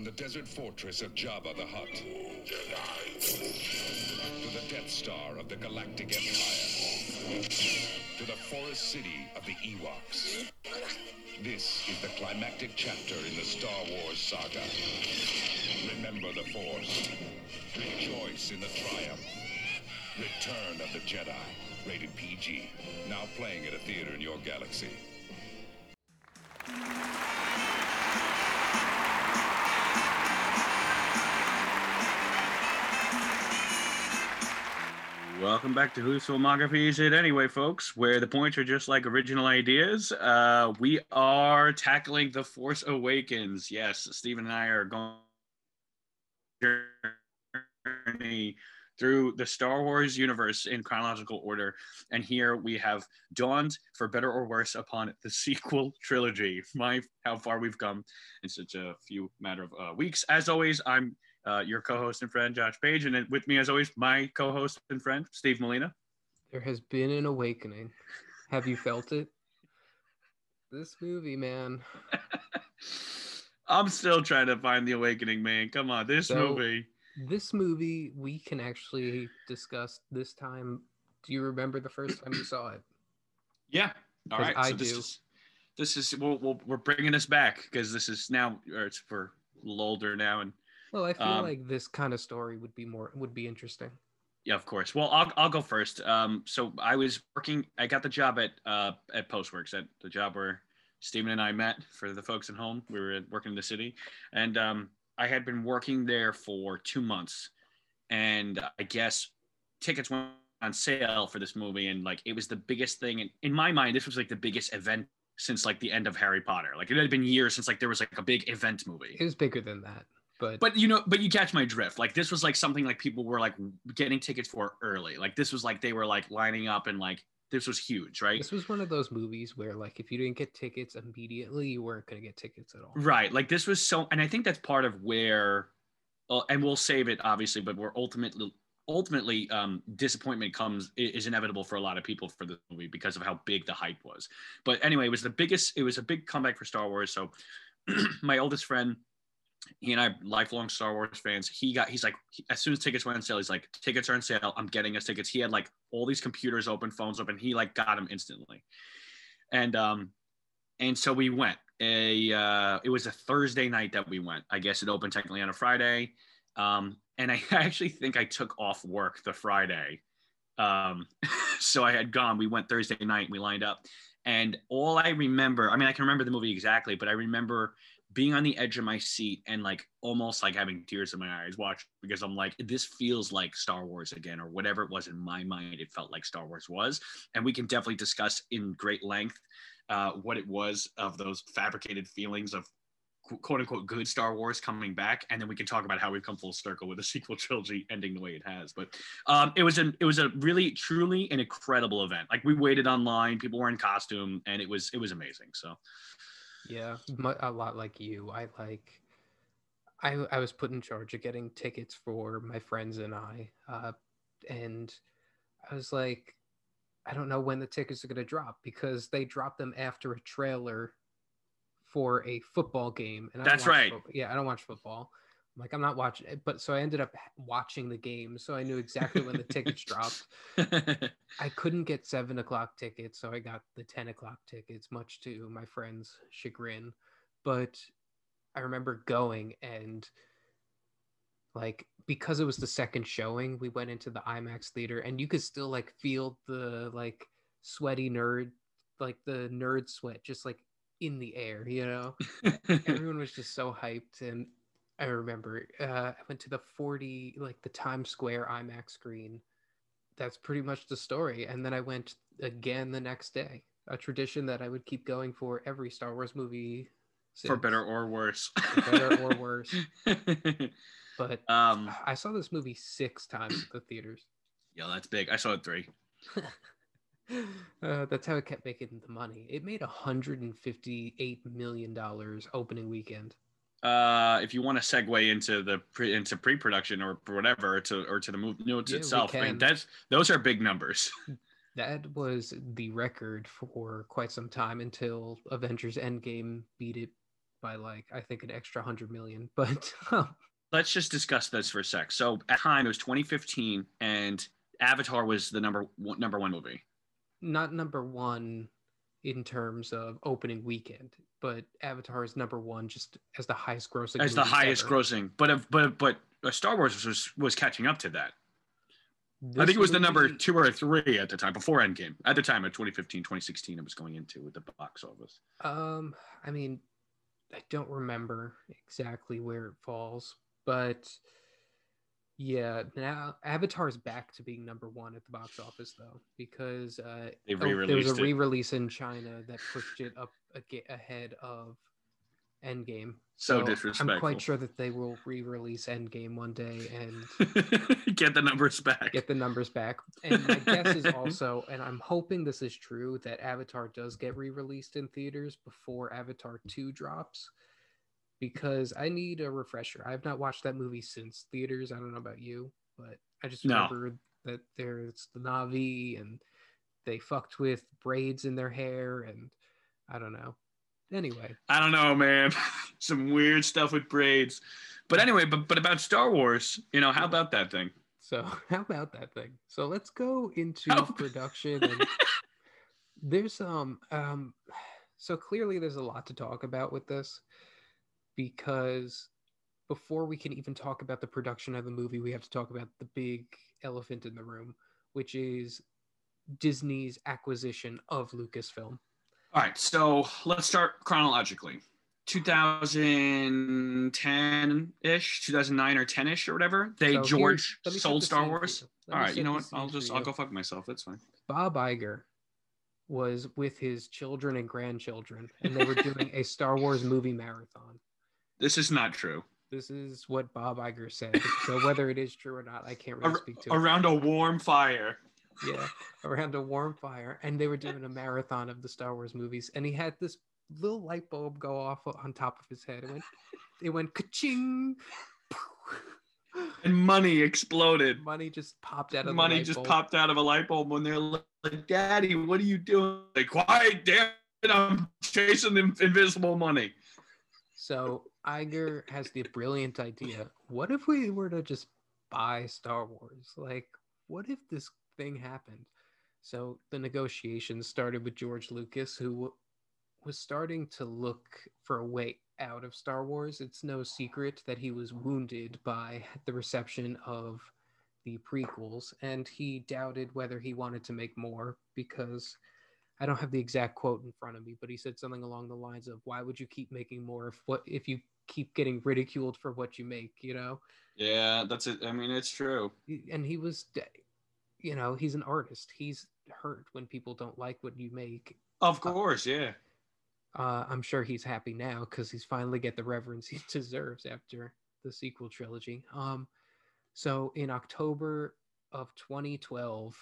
From the desert fortress of Jabba the Hutt to the Death Star of the Galactic Empire to the forest city of the Ewoks. This is the climactic chapter in the Star Wars saga. Remember the Force. Rejoice in the triumph. Return of the Jedi. Rated PG. Now playing at a theater in your galaxy. Welcome back to Whose Filmography Is It Anyway, folks, where the points are just like original ideas. Uh, we are tackling The Force Awakens. Yes, Stephen and I are going journey through the Star Wars universe in chronological order. And here we have dawned, for better or worse, upon the sequel trilogy. My, how far we've come in such a few matter of uh, weeks. As always, I'm uh, your co-host and friend Josh Page, and then with me, as always, my co-host and friend Steve Molina. There has been an awakening. Have you felt it? This movie, man. I'm still trying to find the awakening, man. Come on, this So- movie. This movie we can actually discuss this time. Do you remember the first time you saw it? Yeah. All right. I so this do. is this is we'll, we'll, we're bringing this back because this is now or it's for a little older now and Well, I feel Um, like this kind of story would be more would be interesting. yeah, of course. Well, I'll I'll go first. Um, so I was working. I got the job at uh at Postworks at the job where Stephen and I met. For the folks at home, we were working in the city, and um, I had been working there for two months, and I guess tickets went on sale for this movie, and like it was the biggest thing. And in my mind, this was like the biggest event since like the end of Harry Potter. Like it had been years since like there was like a big event movie. It was bigger than that, but, But you know, but you catch my drift. Like this was like something like people were like getting tickets for early. Like this was like they were like lining up and like this was huge, right? this was one of those movies where like if you didn't get tickets immediately, you weren't gonna get tickets at all. Right. Like this was so, and I think that's part of where, uh, and we'll save it obviously, but where ultimately, ultimately, um, disappointment comes is inevitable for a lot of people for the movie because of how big the hype was. But anyway, it was the biggest. It was a big comeback for Star Wars. So, my oldest friend, he and I lifelong Star Wars fans. He got. He's like, he- as soon as tickets went on sale, he's like, tickets are on sale. I'm getting us tickets. He had like all these computers open, phones open. He like got them instantly, and um, and so we went a uh, it was a thursday night that we went i guess it opened technically on a friday um, and i actually think i took off work the friday um, so i had gone we went thursday night we lined up and all i remember i mean i can remember the movie exactly but i remember being on the edge of my seat and like almost like having tears in my eyes watching because i'm like this feels like star wars again or whatever it was in my mind it felt like star wars was and we can definitely discuss in great length uh, what it was of those fabricated feelings of quote unquote good Star Wars coming back, and then we can talk about how we've come full circle with the sequel trilogy ending the way it has. But um, it was an it was a really truly an incredible event. Like we waited online, people were in costume, and it was it was amazing. So Yeah, a lot like you. I like. I I was put in charge of getting tickets for my friends and I, uh, and I was like, I don't know when the tickets are gonna drop because they dropped them after a trailer for a football game. And I That's right. fo- yeah, I don't watch football. I'm like, I'm not watching it, eh, but so I ended up watching the game, so I knew exactly when the tickets dropped. I couldn't get seven o'clock tickets, so I got the ten o'clock tickets, much to my friend's chagrin. But I remember going and like because it was the second showing, we went into the IMAX theater and you could still like feel the like sweaty nerd, like the nerd sweat just like in the air, you know? Everyone was just so hyped and I remember uh, I went to the 40 like the Times Square IMAX screen that's pretty much the story. And then I went again the next day, a tradition that I would keep going for every Star Wars movie. for better or worse. For better or worse. But um, I saw this movie six times at the theaters. yeah, that's big. I saw it three. Uh, that's how it kept making the money. It made 158 million dollars opening weekend. Uh, if you want to segue into the pre, into pre-production or whatever to or to the movie notes Yeah, itself, I mean, that's those are big numbers. That was the record for quite some time until Avengers Endgame beat it by like I think an extra hundred million. But um, let's just discuss this for a sec. So at the time it was 2015, and Avatar was the number one, number one movie. not number one in terms of opening weekend, but Avatar is number one just as the highest grossing. as the highest ever. grossing. But if, but but uh, Star Wars was was catching up to that. I think it was the number two or three at the time before Endgame. At the time of 2015, 2016, it was going into with the box office. Um, I mean, I don't remember exactly where it falls, but yeah, now Avatar is back to being number one at the box office though, because uh, oh, there was a it. re-release in China that pushed it up ahead of Endgame. So, disrespectful. I'm quite sure that they will re-release Endgame one day and Get the numbers back. get the numbers back. And my guess is also, and I'm hoping this is true, that Avatar does get re-released in theaters before Avatar 2 drops. Because I need a refresher. I have not watched that movie since theaters. I don't know about you, but I just No. remember that there's the Navi and they fucked with braids in their hair and I don't know. Anyway, I don't know, man. Some weird stuff with braids. But anyway, but but about Star Wars, you know, how about that thing? So how about that thing? So let's go into How- production. And there's um um so clearly there's a lot to talk about with this because before we can even talk about the production of the movie, we have to talk about the big elephant in the room, which is Disney's acquisition of Lucasfilm. All right, so let's start chronologically. 2010 ish, 2009 or 10 ish or whatever. They So George here's- let me set sold Star Wars. All right, you know what? I'll just. I'll go fuck myself. That's fine. Bob Iger was with his children and grandchildren, and they were doing a Star Wars movie marathon. This is not true. This is what Bob Iger said. So whether it is true or not, I can't really speak to it. around a warm fire. Yeah, around a warm fire, and they were doing a marathon of the Star Wars movies, and he had this little light bulb go off on top of his head. It went, it went ka-ching. And money exploded. Money just popped out of the Money just bulb. popped out of a light bulb when they're like, "Daddy, what are you doing?" Like, quiet, damn it! I'm chasing the invisible money. So Iger has the brilliant idea. What if we were to just buy Star Wars? Like, what if this thing happened? So the negotiations started with George Lucas, who was starting to look for a way out of Star Wars. It's no secret that he was wounded by the reception of the prequels, and he doubted whether he wanted to make more because I don't have the exact quote in front of me, but he said something along the lines of, "Why would you keep making more if what if you keep getting ridiculed for what you make?" You know, Yeah, that's it. I mean, it's true. and he was, you know, he's an artist. He's hurt when people don't like what you make. Of course, yeah. Uh, I'm sure he's happy now because he's finally get the reverence he deserves after the sequel trilogy. Um, so in October of 2012,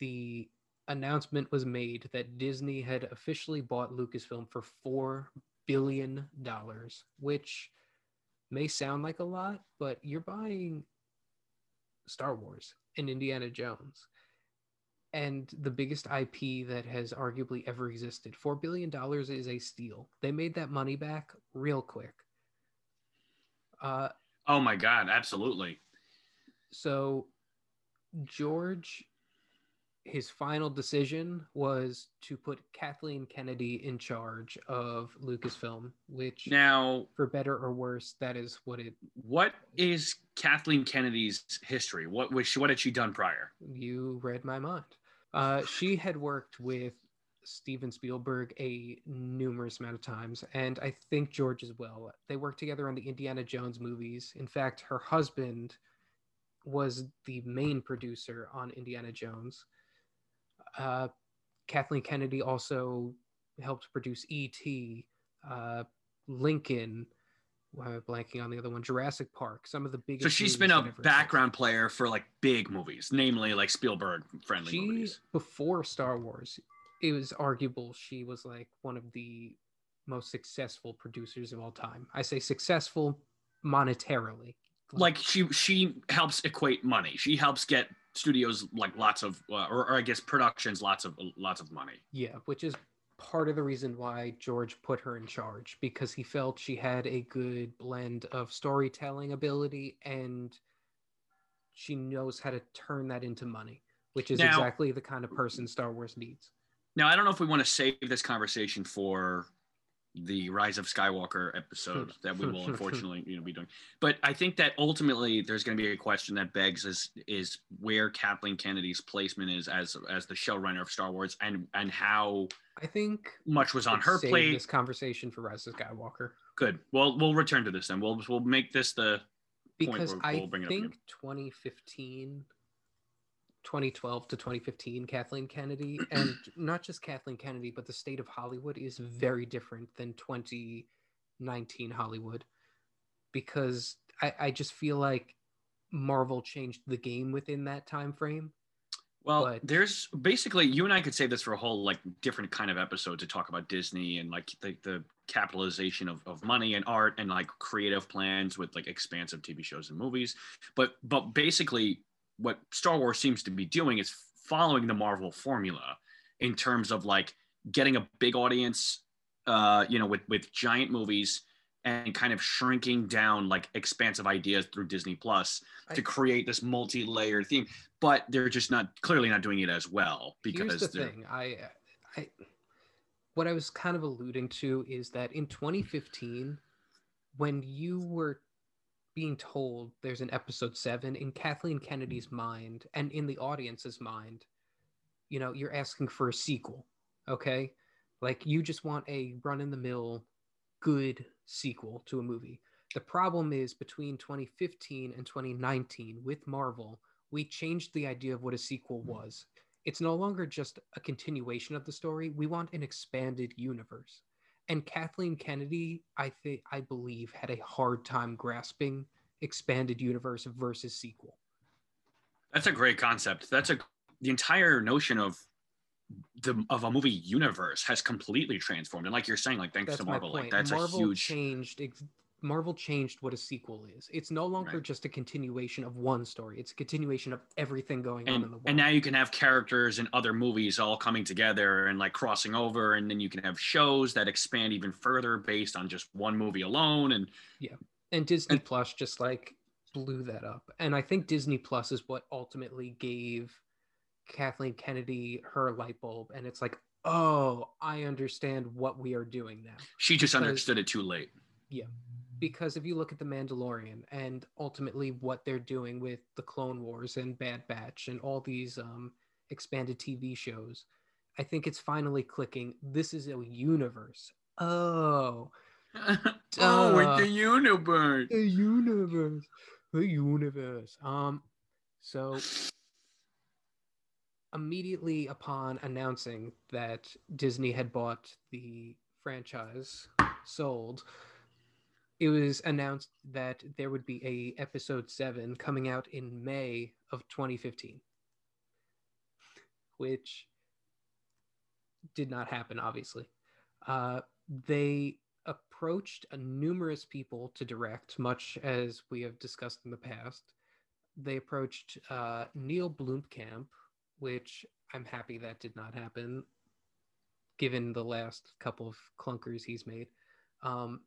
the announcement was made that Disney had officially bought Lucasfilm for four billion dollars, which may sound like a lot, but you're buying Star Wars and Indiana Jones and the biggest IP that has arguably ever existed. Four billion dollars is a steal. They made that money back real quick. Uh, Oh my God, absolutely. so George, his final decision was to put Kathleen Kennedy in charge of Lucasfilm, which, Now, for better or worse, that is what it. what is Kathleen Kennedy's history? What was she, what had she done prior? You read my mind. Uh, she had worked with Steven Spielberg a numerous amount of times, and I think George as well. They worked together on the Indiana Jones movies. In fact, her husband was the main producer on Indiana Jones. Uh, Kathleen Kennedy also helped produce E.T., uh, Lincoln. Why am I blanking on the other one? Jurassic Park. Some of the biggest. So she's been a that ever existed. background player for like big movies, namely like Spielberg friendly she movies. before Star Wars, it was arguable she was like one of the most successful producers of all time. I say successful monetarily. Like she she helps equate money. She helps get studios like lots of uh, or, or I guess productions lots of lots of money. yeah, which is part of the reason why George put her in charge because he felt she had a good blend of storytelling ability and she knows how to turn that into money, which is Now- exactly the kind of person Star Wars needs. Now, I don't know if we want to save this conversation for the Rise of Skywalker episode that we will unfortunately you know be doing. But I think that ultimately there's going to be a question that begs is is where Kathleen Kennedy's placement is as as the showrunner of Star Wars and and how I think much was on her plate. This conversation for Rise of Skywalker Good. Well, we'll return to this then. We'll we'll make this the point because where I we'll bring it up think 2015, 2012 to 2015, Kathleen Kennedy, and not just Kathleen Kennedy, but the state of Hollywood is very different than 2019 Hollywood because I, I just feel like Marvel changed the game within that time frame. Well, but- there's basically you and I could save this for a whole like different kind of episode to talk about Disney and like the, the capitalization of, of money and art and like creative plans with like expansive TV shows and movies. But but basically what Star Wars seems to be doing is following the Marvel formula in terms of like getting a big audience uh you know with with giant movies and kind of shrinking down like expansive ideas through Disney Plus to create this multi-layered theme but they're just not clearly not doing it as well because Here's the thing. I, I, what I was kind of alluding to is that in 2015, when you were being told there's an episode seven in Kathleen Kennedy's mm. mind and in the audience's mind, you know, you're asking for a sequel. Okay. Like you just want a run in the mill, good sequel to a movie. The problem is between 2015 and 2019 with Marvel, we changed the idea of what a sequel mm. was it's no longer just a continuation of the story. We want an expanded universe. And Kathleen Kennedy, I think I believe, had a hard time grasping expanded universe versus sequel. that's a great concept that's a the entire notion of the of a movie universe has completely transformed and like you're saying like thanks That's to marvel like that's Marvel a huge changed. Ex- Marvel changed what a sequel is. It's no longer Right. just a continuation of one story. It's a continuation of everything going on in the world. and now you can have characters in other movies all coming together and like crossing over and then you can have shows that expand even further based on just one movie alone and yeah, and Disney And- Plus just like blew that up. And I think Disney Plus is what ultimately gave Kathleen Kennedy her light bulb. And it's like, oh, I understand what we are doing now. she just Because- understood it too late Because if you look at The Mandalorian and ultimately what they're doing with the Clone Wars and Bad Batch and all these um, expanded TV shows, I think it's finally clicking. This is a universe. Oh, oh it's the universe. The universe. The universe. Um so immediately upon announcing that disney had bought the franchise sold it was announced that there would be a episode 7 coming out in may of 2015 which did not happen obviously uh, they approached numerous people to direct, much as we have discussed in the past. They approached uh, Neil Blomkamp, which I'm happy that did not happen, given the last couple of clunkers he's made. Um,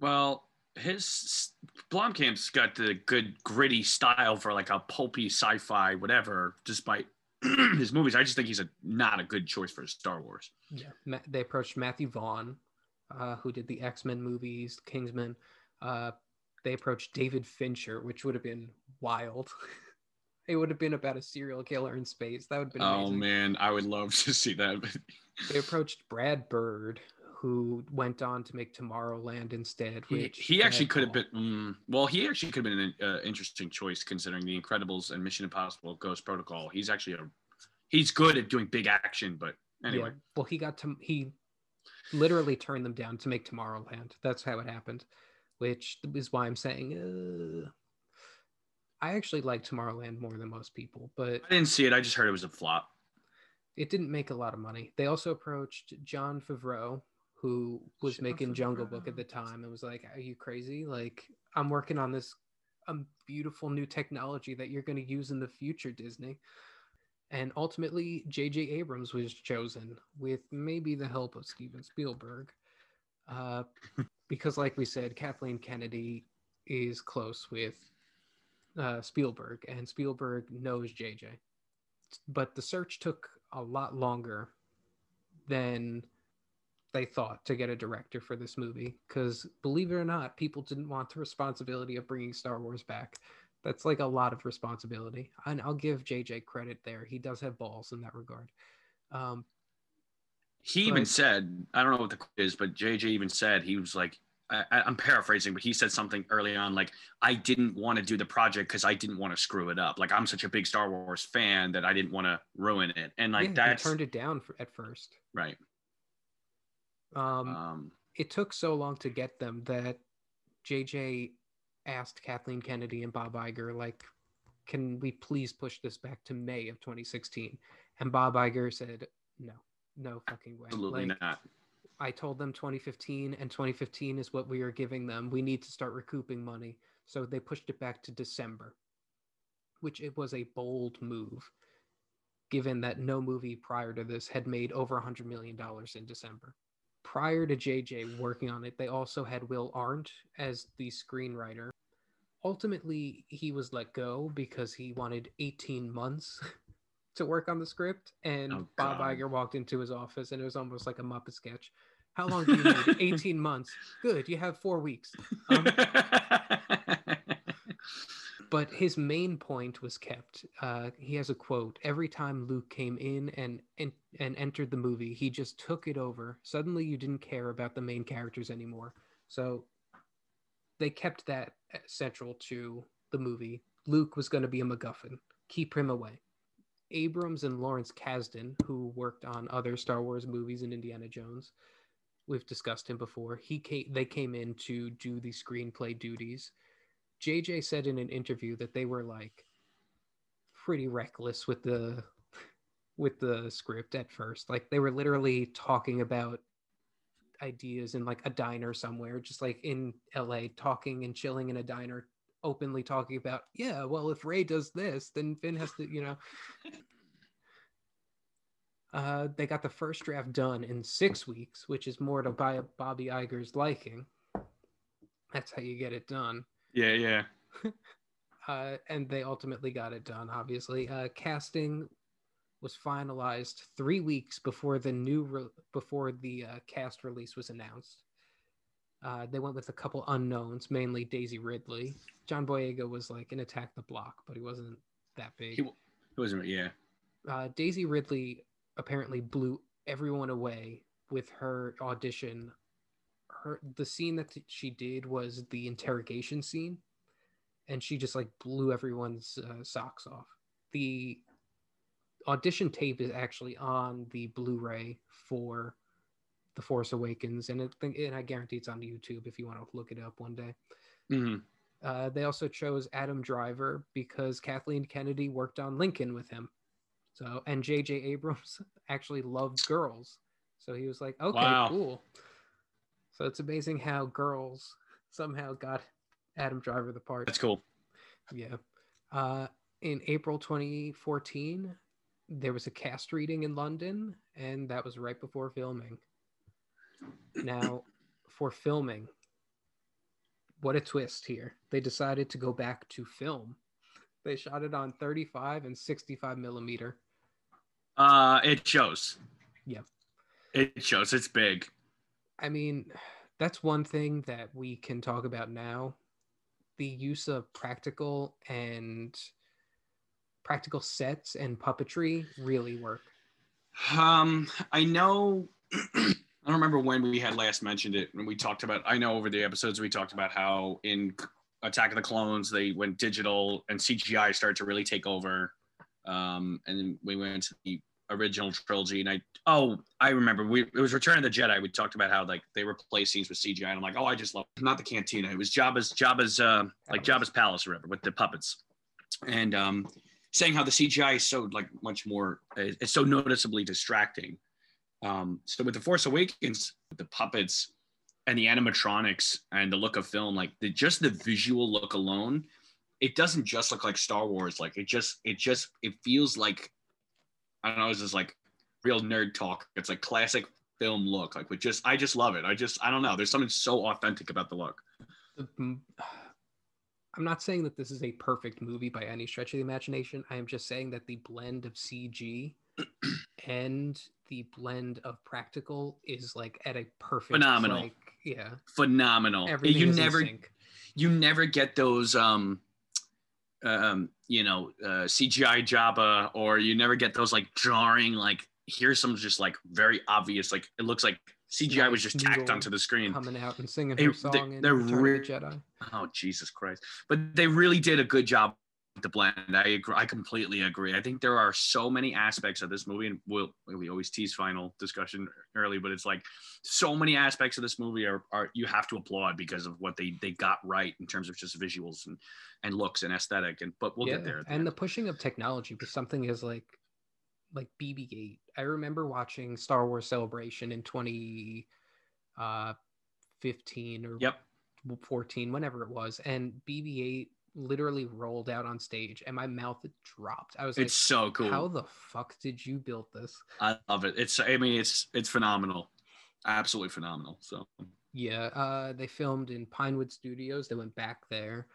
Well, his Blomkamp's got the good gritty style for like a pulpy sci-fi whatever. Despite his movies, I just think he's a not a good choice for Star Wars. yeah, they approached Matthew Vaughn, uh, who did the X Men movies, Kingsman. Uh, they approached David Fincher, which would have been wild. it would have been about a serial killer in space. That would have been Oh man, I would love to see that. they approached Brad Bird, who went on to make Tomorrowland instead. he, Which he actually could have been. Mm, well, he actually could have been an uh, interesting choice considering The Incredibles and Mission Impossible: Ghost Protocol. He's actually a he's good at doing big action, but anyway. Yeah. Well, he got to he literally turned them down to make Tomorrowland. That's how it happened, which is why I'm saying uh, I actually like Tomorrowland more than most people, but I didn't see it. I just heard it was a flop. it didn't make a lot of money. They also approached Jon Favreau, who was making Jungle Book at the time, and was like, "Are you crazy? Like, I'm working on this um, beautiful new technology that you're going to use in the future, Disney." And ultimately, J.J. Abrams was chosen with maybe the help of Steven Spielberg. Uh, because, like we said, Kathleen Kennedy is close with uh, Spielberg, and Spielberg knows JJ. But the search took a lot longer than they thought to get a director for this movie. Because believe it or not, people didn't want the responsibility of bringing Star Wars back. That's like a lot of responsibility. And I'll give JJ credit there. He does have balls in that regard. Um, he even said, I don't know what the quote is, but JJ even said he was like, I, am paraphrasing, but he said something early on like, I didn't want to do the project because I didn't want to screw it up. Like I'm such a big Star Wars fan that I didn't want to ruin it. And like yeah, that turned it down for, at first. Right. Um, um, it took so long to get them that JJ asked Kathleen Kennedy and Bob Iger, like, can we please push this back to May of 2016? And Bob Iger said, no, no fucking way. Absolutely like, not. I told them 2015, and 2015 is what we are giving them. We need to start recouping money. So they pushed it back to December, which it was a bold move, given that no movie prior to this had made over $100 million in December. Prior to JJ working on it, they also had Will Arndt as the screenwriter. Ultimately, he was let go because he wanted 18 months to work on the script, and oh, Bob Iger walked into his office, and it was almost like a Muppet sketch. How long do you need? 18 months. Good. You have four weeks. Um, but his main point was kept. Uh, he has a quote Every time Luke came in and, and, and entered the movie, he just took it over. Suddenly, you didn't care about the main characters anymore. So they kept that central to the movie. Luke was going to be a MacGuffin. Keep him away. Abrams and Lawrence Kasdan, who worked on other Star Wars movies and Indiana Jones, we've discussed him before. He came, they came in to do the screenplay duties. JJ said in an interview that they were like pretty reckless with the with the script at first. Like they were literally talking about ideas in like a diner somewhere, just like in LA, talking and chilling in a diner, openly talking about, yeah, well, if Rey does this, then Finn has to, you know. Uh, they got the first draft done in six weeks, which is more to Bobby Iger's liking. That's how you get it done. Yeah, yeah. uh, and they ultimately got it done. Obviously, uh, casting was finalized three weeks before the new re- before the uh, cast release was announced. Uh, they went with a couple unknowns, mainly Daisy Ridley. John Boyega was like an attack the block, but he wasn't that big. He, he wasn't, yeah. Uh, Daisy Ridley apparently blew everyone away with her audition. Her the scene that she did was the interrogation scene, and she just like blew everyone's uh, socks off. The audition tape is actually on the Blu-ray for the Force Awakens, and it, and I guarantee it's on YouTube if you want to look it up one day. Mm-hmm. Uh, they also chose Adam Driver because Kathleen Kennedy worked on Lincoln with him. So, and J.J. Abrams actually loved girls. So he was like, okay, wow. cool. So it's amazing how girls somehow got Adam Driver the part. That's cool. Yeah. Uh, in April 2014, there was a cast reading in London, and that was right before filming. Now, for filming, what a twist here. They decided to go back to film. They shot it on 35 and 65 millimeter. Uh, it shows. Yeah. It shows. It's big. I mean, that's one thing that we can talk about now. The use of practical and practical sets and puppetry really work. Um, I know I don't remember when we had last mentioned it when we talked about. I know over the episodes we talked about how in Attack of the Clones they went digital and CGI started to really take over. Um, and then we went to the original trilogy, and I oh I remember we it was Return of the Jedi. We talked about how like they replaced scenes with CGI, and I'm like oh I just love not the cantina. It was Jabba's Jabba's uh, like Jabba's palace or whatever with the puppets, and um, saying how the CGI is so like much more it's so noticeably distracting um, so with the Force Awakens, the puppets and the animatronics and the look of film, like the just the visual look alone, it doesn't just look like Star Wars. Like it just it just it feels like I don't know, it's just like real nerd talk. It's like classic film look, like with just I just love it. I just I don't know. There's something so authentic about the look. I'm not saying that this is a perfect movie by any stretch of the imagination. I am just saying that the blend of CG and the blend of practical is like at a perfect Phenomenal. Like, yeah, Phenomenal. everything you never you never get those um um you know uh cgi jabba or you never get those like jarring like here's some just like very obvious like it looks like cgi was just tacked onto the screen. coming out and singing They- her they- song in they're re- the Jedi. oh jesus christ. But they really did a good job with the blend. I agree i completely agree. I think there are so many aspects of this movie and we'll we always tease final discussion early but it's like so many aspects of this movie are, are you have to applaud because of what they they got right in terms of just visuals and and looks and aesthetic and but we'll yeah, get there the and end. the pushing of technology with something is like like BB-8. I remember watching Star Wars Celebration in 2015 uh, 15 or yep 14, whenever it was, and BB-8 literally rolled out on stage, and my mouth dropped. I was like, it's so cool "How the fuck did you build this?" i love it it's i mean it's it's phenomenal absolutely phenomenal so Yeah, uh, they filmed in Pinewood Studios. They went back there.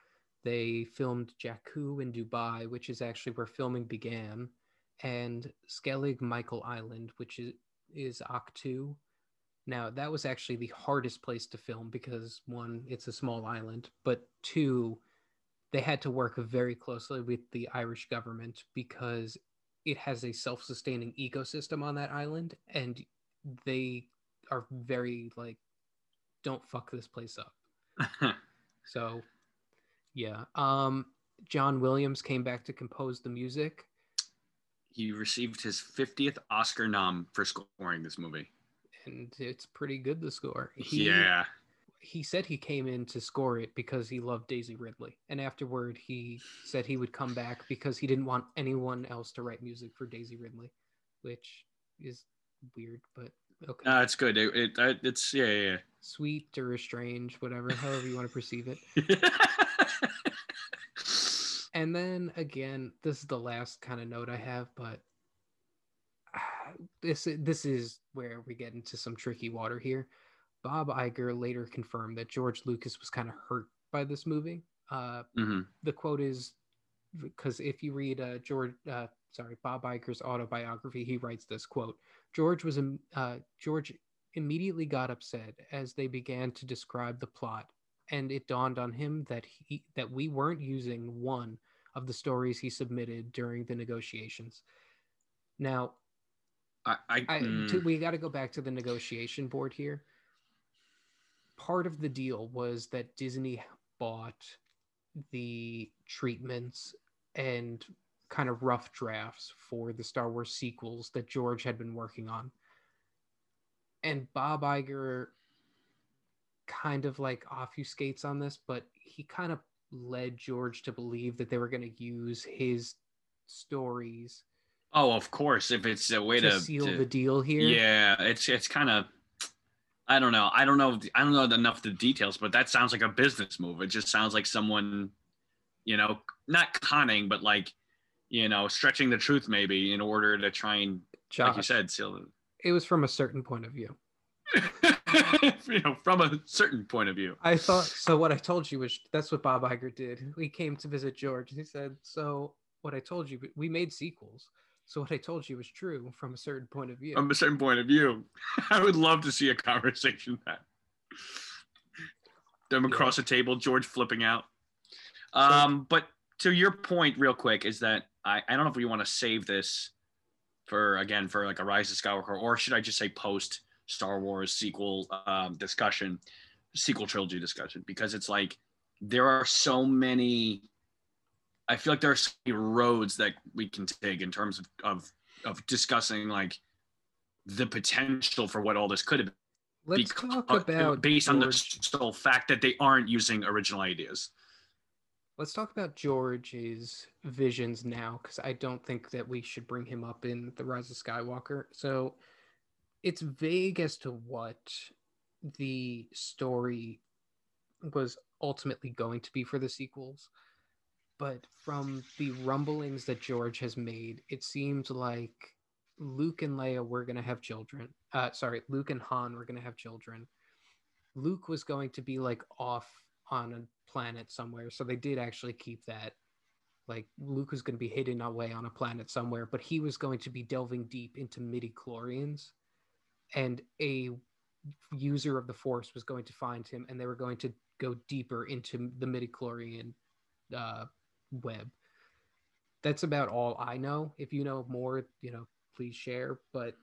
They filmed Jakku in Dubai, which is actually where filming began, and Skellig Michael Island, which is is Ahch-To. Now that was actually the hardest place to film because one, it's a small island, but two, they had to work very closely with the Irish government because it has a self-sustaining ecosystem on that island, and they are very like don't fuck this place up. So, yeah. Um, John Williams came back to compose the music, he received his 50th oscar nom for scoring this movie and it's pretty good. The score. He, yeah He said he came in to score it because he loved Daisy Ridley, and afterward he said he would come back because he didn't want anyone else to write music for Daisy Ridley, which is weird, but okay. no it's good it, it it's yeah yeah, Sweet or strange, whatever, however you want to perceive it. And then again, this is the last kind of note I have, but this this is where we get into some tricky water here. Bob Iger later confirmed that George Lucas was kind of hurt by this movie. Uh, Mhm. the quote is because if you read uh, George, uh, sorry, Bob Iger's autobiography, he writes this quote: George was im- uh, George immediately got upset as they began to describe the plot, and it dawned on him that he that we weren't using one of the stories he submitted during the negotiations. Now, I, I, I, to, hmm. we got to go back to the negotiation board here. Part of the deal was that Disney bought the treatments and kind of rough drafts for the Star Wars sequels that George had been working on. And Bob Iger kind of like obfuscates on this, but he kind of led George to believe that they were going to use his stories oh of course if it's a way to, to, seal to- the deal here. yeah it's it's kind of i don't know i don't know i don't know enough of the details but that sounds like a business move it just sounds like someone you know not conning but like you know stretching the truth maybe in order to try and like you said seal it was from a certain point of view. you know from a certain point of view I thought so. What I told you was that's what Bob Iger did. We came to visit George. He said, "So what I told you, we made sequels. So what I told you was true from a certain point of view." from a certain point of view i would love to see a conversation that them Yeah. across the table george flipping out um but to your point real quick is that i i don't know if we want to save this for again for like a rise of skywalker or should i just say post star wars sequel um discussion sequel trilogy discussion because it's like there are so many i feel like there are so many roads that we can take in terms of of, of discussing like the potential for what all this could have been Let's because- talk about based on the sole fact that they aren't using original ideas. Let's talk about George's visions now, because I don't think that we should bring him up in the Rise of Skywalker. So it's vague as to what the story was ultimately going to be for the sequels. But from the rumblings that George has made, it seems like Luke and Leia were going to have children. Uh, sorry, Luke and Han were going to have children. Luke was going to be like off on a planet somewhere, so they did actually keep that. Like Luke was going to be hidden away on a planet somewhere, but he was going to be delving deep into midi chlorians, and a user of the Force was going to find him, and they were going to go deeper into the midi chlorian uh, web. That's about all I know. If you know more, you know, please share. But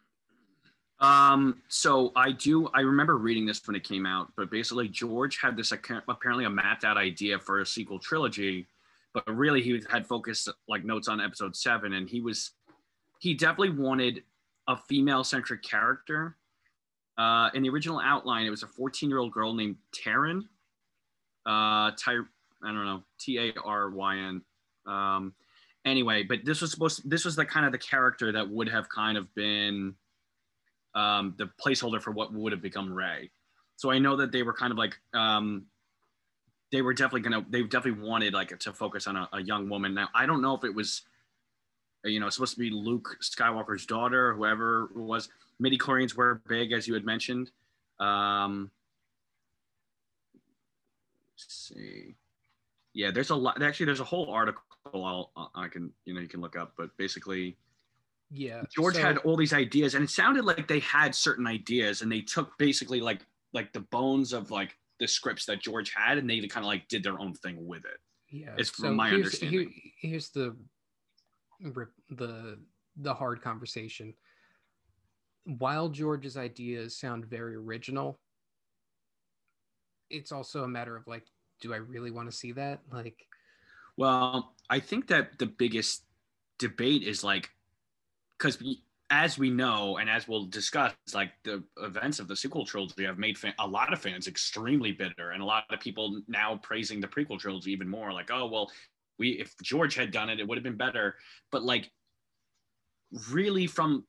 Um, so I do. I remember reading this when it came out, but basically George had this apparently a mapped out idea for a sequel trilogy, but really he had focused like notes on episode seven, and he was he definitely wanted a female centric character. Uh, in the original outline, it was a 14 year old girl named Taryn. Uh, Ty, I don't know, T A R Y N. Um, anyway, but this was supposed. this was the kind of the character that would have kind of been um, the placeholder for what would have become Rey. So I know that they were kind of like um, they were definitely gonna they definitely wanted like to focus on a, a young woman. Now I don't know if it was you know supposed to be Luke Skywalker's daughter, whoever it was. Midi chlorians were big as you had mentioned. Um, let's see. Yeah, there's a lot. Actually, there's a whole article I'll, I can you know you can look up, but basically yeah, George so- had all these ideas, and it sounded like they had certain ideas, and they took basically like like the bones of like the scripts that George had, and they kind of like did their own thing with it. Yeah, It's from my understanding. here- here's the the the hard conversation. While George's ideas sound very original, it's also a matter of like, do I really want to see that? Like, Well, I think that the biggest debate is like, because as we know, and as we'll discuss, like the events of the sequel trilogy have made fan- a lot of fans extremely bitter, and a lot of people now praising the prequel trilogy even more. Like, oh well, we if George had done it, it would have been better. But like, really, from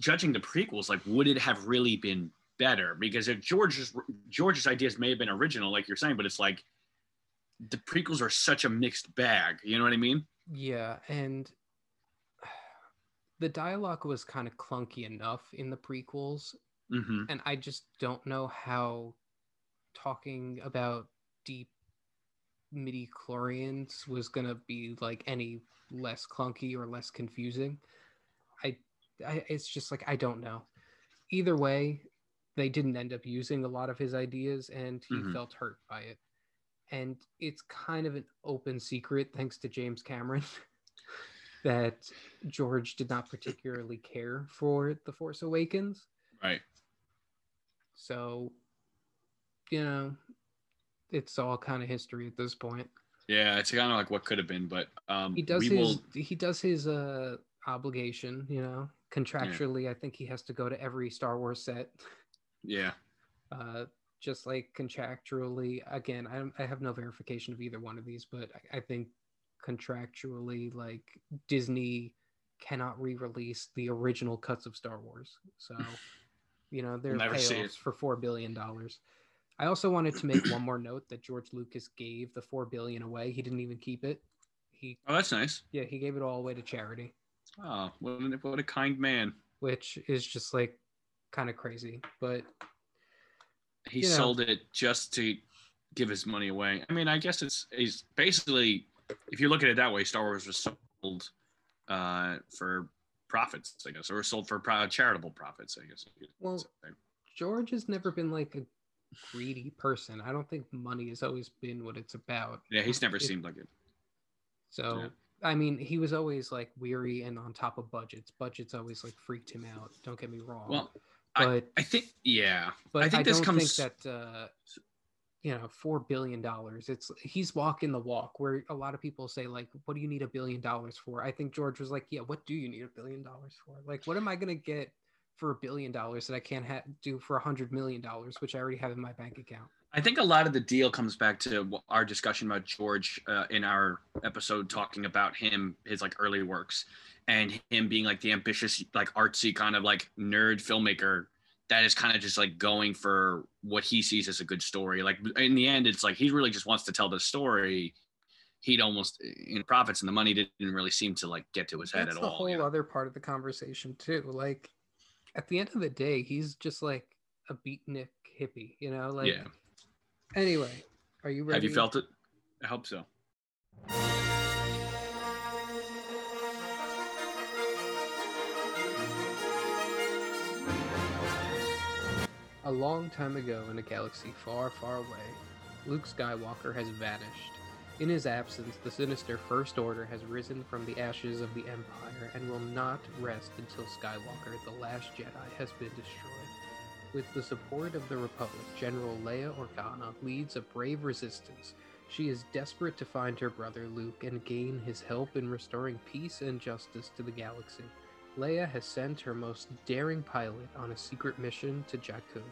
judging the prequels, like, would it have really been better? Because if George's George's ideas may have been original, like you're saying, but it's like the prequels are such a mixed bag. You know what I mean? yeah, and the dialogue was kind of clunky enough in the prequels Mm-hmm. and I just don't know how talking about deep midi chlorians was gonna be like any less clunky or less confusing. I, I it's just like I don't know. Either way, they didn't end up using a lot of his ideas, and he Mhm. felt hurt by it. And it's kind of an open secret, thanks to James Cameron, that George did not particularly care for The Force Awakens. Right. So, you know, it's all kind of history at this point. Yeah, it's kind of like what could have been, but um, He does his will. he does his uh obligation, you know. Contractually, I think he has to go to every Star Wars set. Yeah. Uh just like contractually, again, I, I have no verification of either one of these, but I, I think contractually, like Disney cannot re-release the original cuts of Star Wars. So, you know, there are never see payoffs for four billion dollars. I also wanted to make one more note that George Lucas gave the four billion away. He didn't even keep it. He Oh, that's nice. yeah, he gave it all away to charity, Oh, what a, what a kind man. which is just like kind of crazy. But He You know. sold it just to give his money away. I mean, I guess it's he's basically, if you look at it that way, Star Wars was sold uh, for profits, I guess, or sold for pro- charitable profits, I guess. Well. George has never been like a greedy person. I don't think money has always been what it's about. yeah, he's never It- seemed like it. So Yeah. I mean, he was always like weary and on top of budgets. Budgets always like freaked him out. Don't get me wrong. Well, but I think, yeah, but I I, think this don't comes- think that uh, you know four billion dollars. It's he's walking the walk. Where a lot of people say like, "What do you need a billion dollars for?" I think George was like, "Yeah, what do you need a billion dollars for? Like, what am I gonna get for a billion dollars that I can't ha- do for a hundred million dollars, which I already have in my bank account?" I think a lot of the deal comes back to our discussion about George uh, in our episode talking about him, his like early works, and him being like the ambitious, like artsy kind of like nerd filmmaker that is kind of just like going for what he sees as a good story. Like in the end, it's like he really just wants to tell the story, he'd almost in profits and the money didn't really seem to like get to his head That's at the all. whole you know? other part of the conversation too. Like at the end of the day, he's just like a beatnik hippie, you know? Like yeah. anyway, are you ready? Have you felt it? I hope so. A long time ago in a galaxy far, far away, Luke Skywalker has vanished. In his absence, the sinister First Order has risen from the ashes of the Empire and will not rest until Skywalker, the last Jedi, has been destroyed. With the support of the Republic, General Leia Organa leads a brave resistance. She is desperate to find her brother Luke and gain his help in restoring peace and justice to the galaxy. Leia has sent her most daring pilot on a secret mission to Jakku,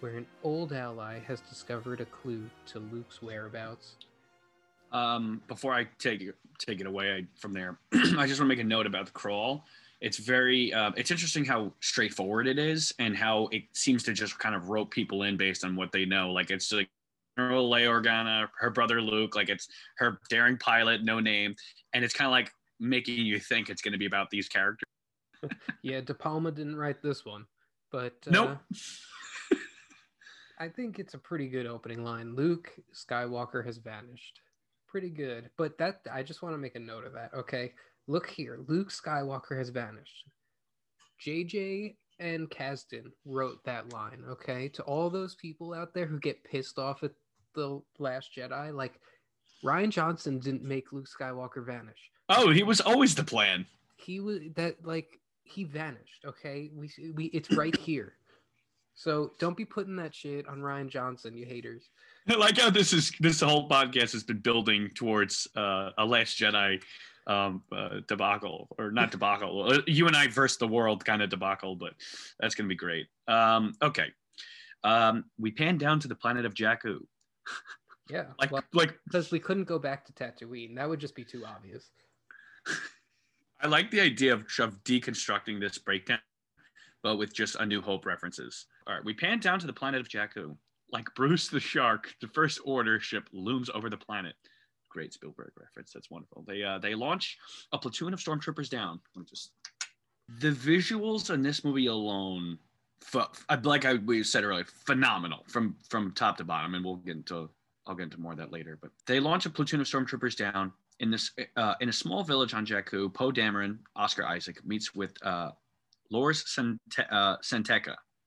where an old ally has discovered a clue to Luke's whereabouts. Um, before I take it- take it away I, from there, I just want to make a note about the crawl. It's very uh, it's interesting how straightforward it is and how it seems to just kind of rope people in based on what they know. Like it's like General Leia Organa, her brother Luke, like it's her daring pilot, no name, and it's kind of like making you think it's going to be about these characters. Yeah, De Palma didn't write this one, but uh, Nope. I think it's a pretty good opening line. Luke Skywalker has vanished. Pretty good. But that I just want to make a note of that. Okay. Look here. Luke Skywalker has vanished. JJ and Kasdan wrote that line, okay? To all those people out there who get pissed off at the last Jedi, like Rian Johnson didn't make Luke Skywalker vanish. Oh, he was always the plan. He was that like he vanished, okay? We we it's right here. So don't be putting that shit on Rian Johnson, you haters. I like how this is this whole podcast has been building towards uh, a Last Jedi um, uh, debacle, or not debacle. uh, You and I versus the world kind of debacle, but that's gonna be great. Um, okay, um, we pan down to the planet of Jakku. Yeah. Like, well, like because we couldn't go back to Tatooine. That would just be too obvious. I like the idea of, of deconstructing this breakdown, but with just a New Hope references. All right, we pan down to the planet of Jakku. Like Bruce the Shark, the First Order ship looms over the planet. Great Spielberg reference. That's wonderful. They uh, they launch a platoon of stormtroopers down. Just the visuals in this movie alone, like I we said earlier, phenomenal from from top to bottom. And we'll get into I'll get into more of that later. But they launch a platoon of stormtroopers down in this uh, in a small village on Jakku. Poe Dameron, Oscar Isaac meets with uh, Loris Sente- uh,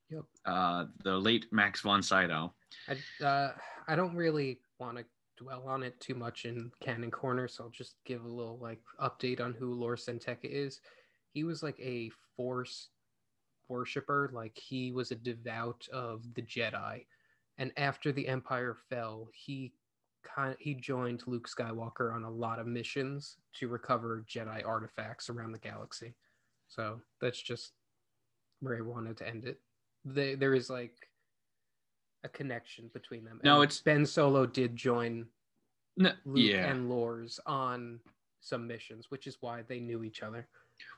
Yep. uh, the late Max von Sydow. I uh, I don't really want to dwell on it too much in Canon Corner, so I'll just give a little like update on who Lor San Tekka is. He was like a Force worshiper, like he was a devout of the Jedi, and after the Empire fell, he kind he joined Luke Skywalker on a lot of missions to recover Jedi artifacts around the galaxy. So that's just where I wanted to end it. They, there is like a connection between them. No, And it's- Ben Solo did join No, Luke yeah. and Lors on some missions, which is why they knew each other.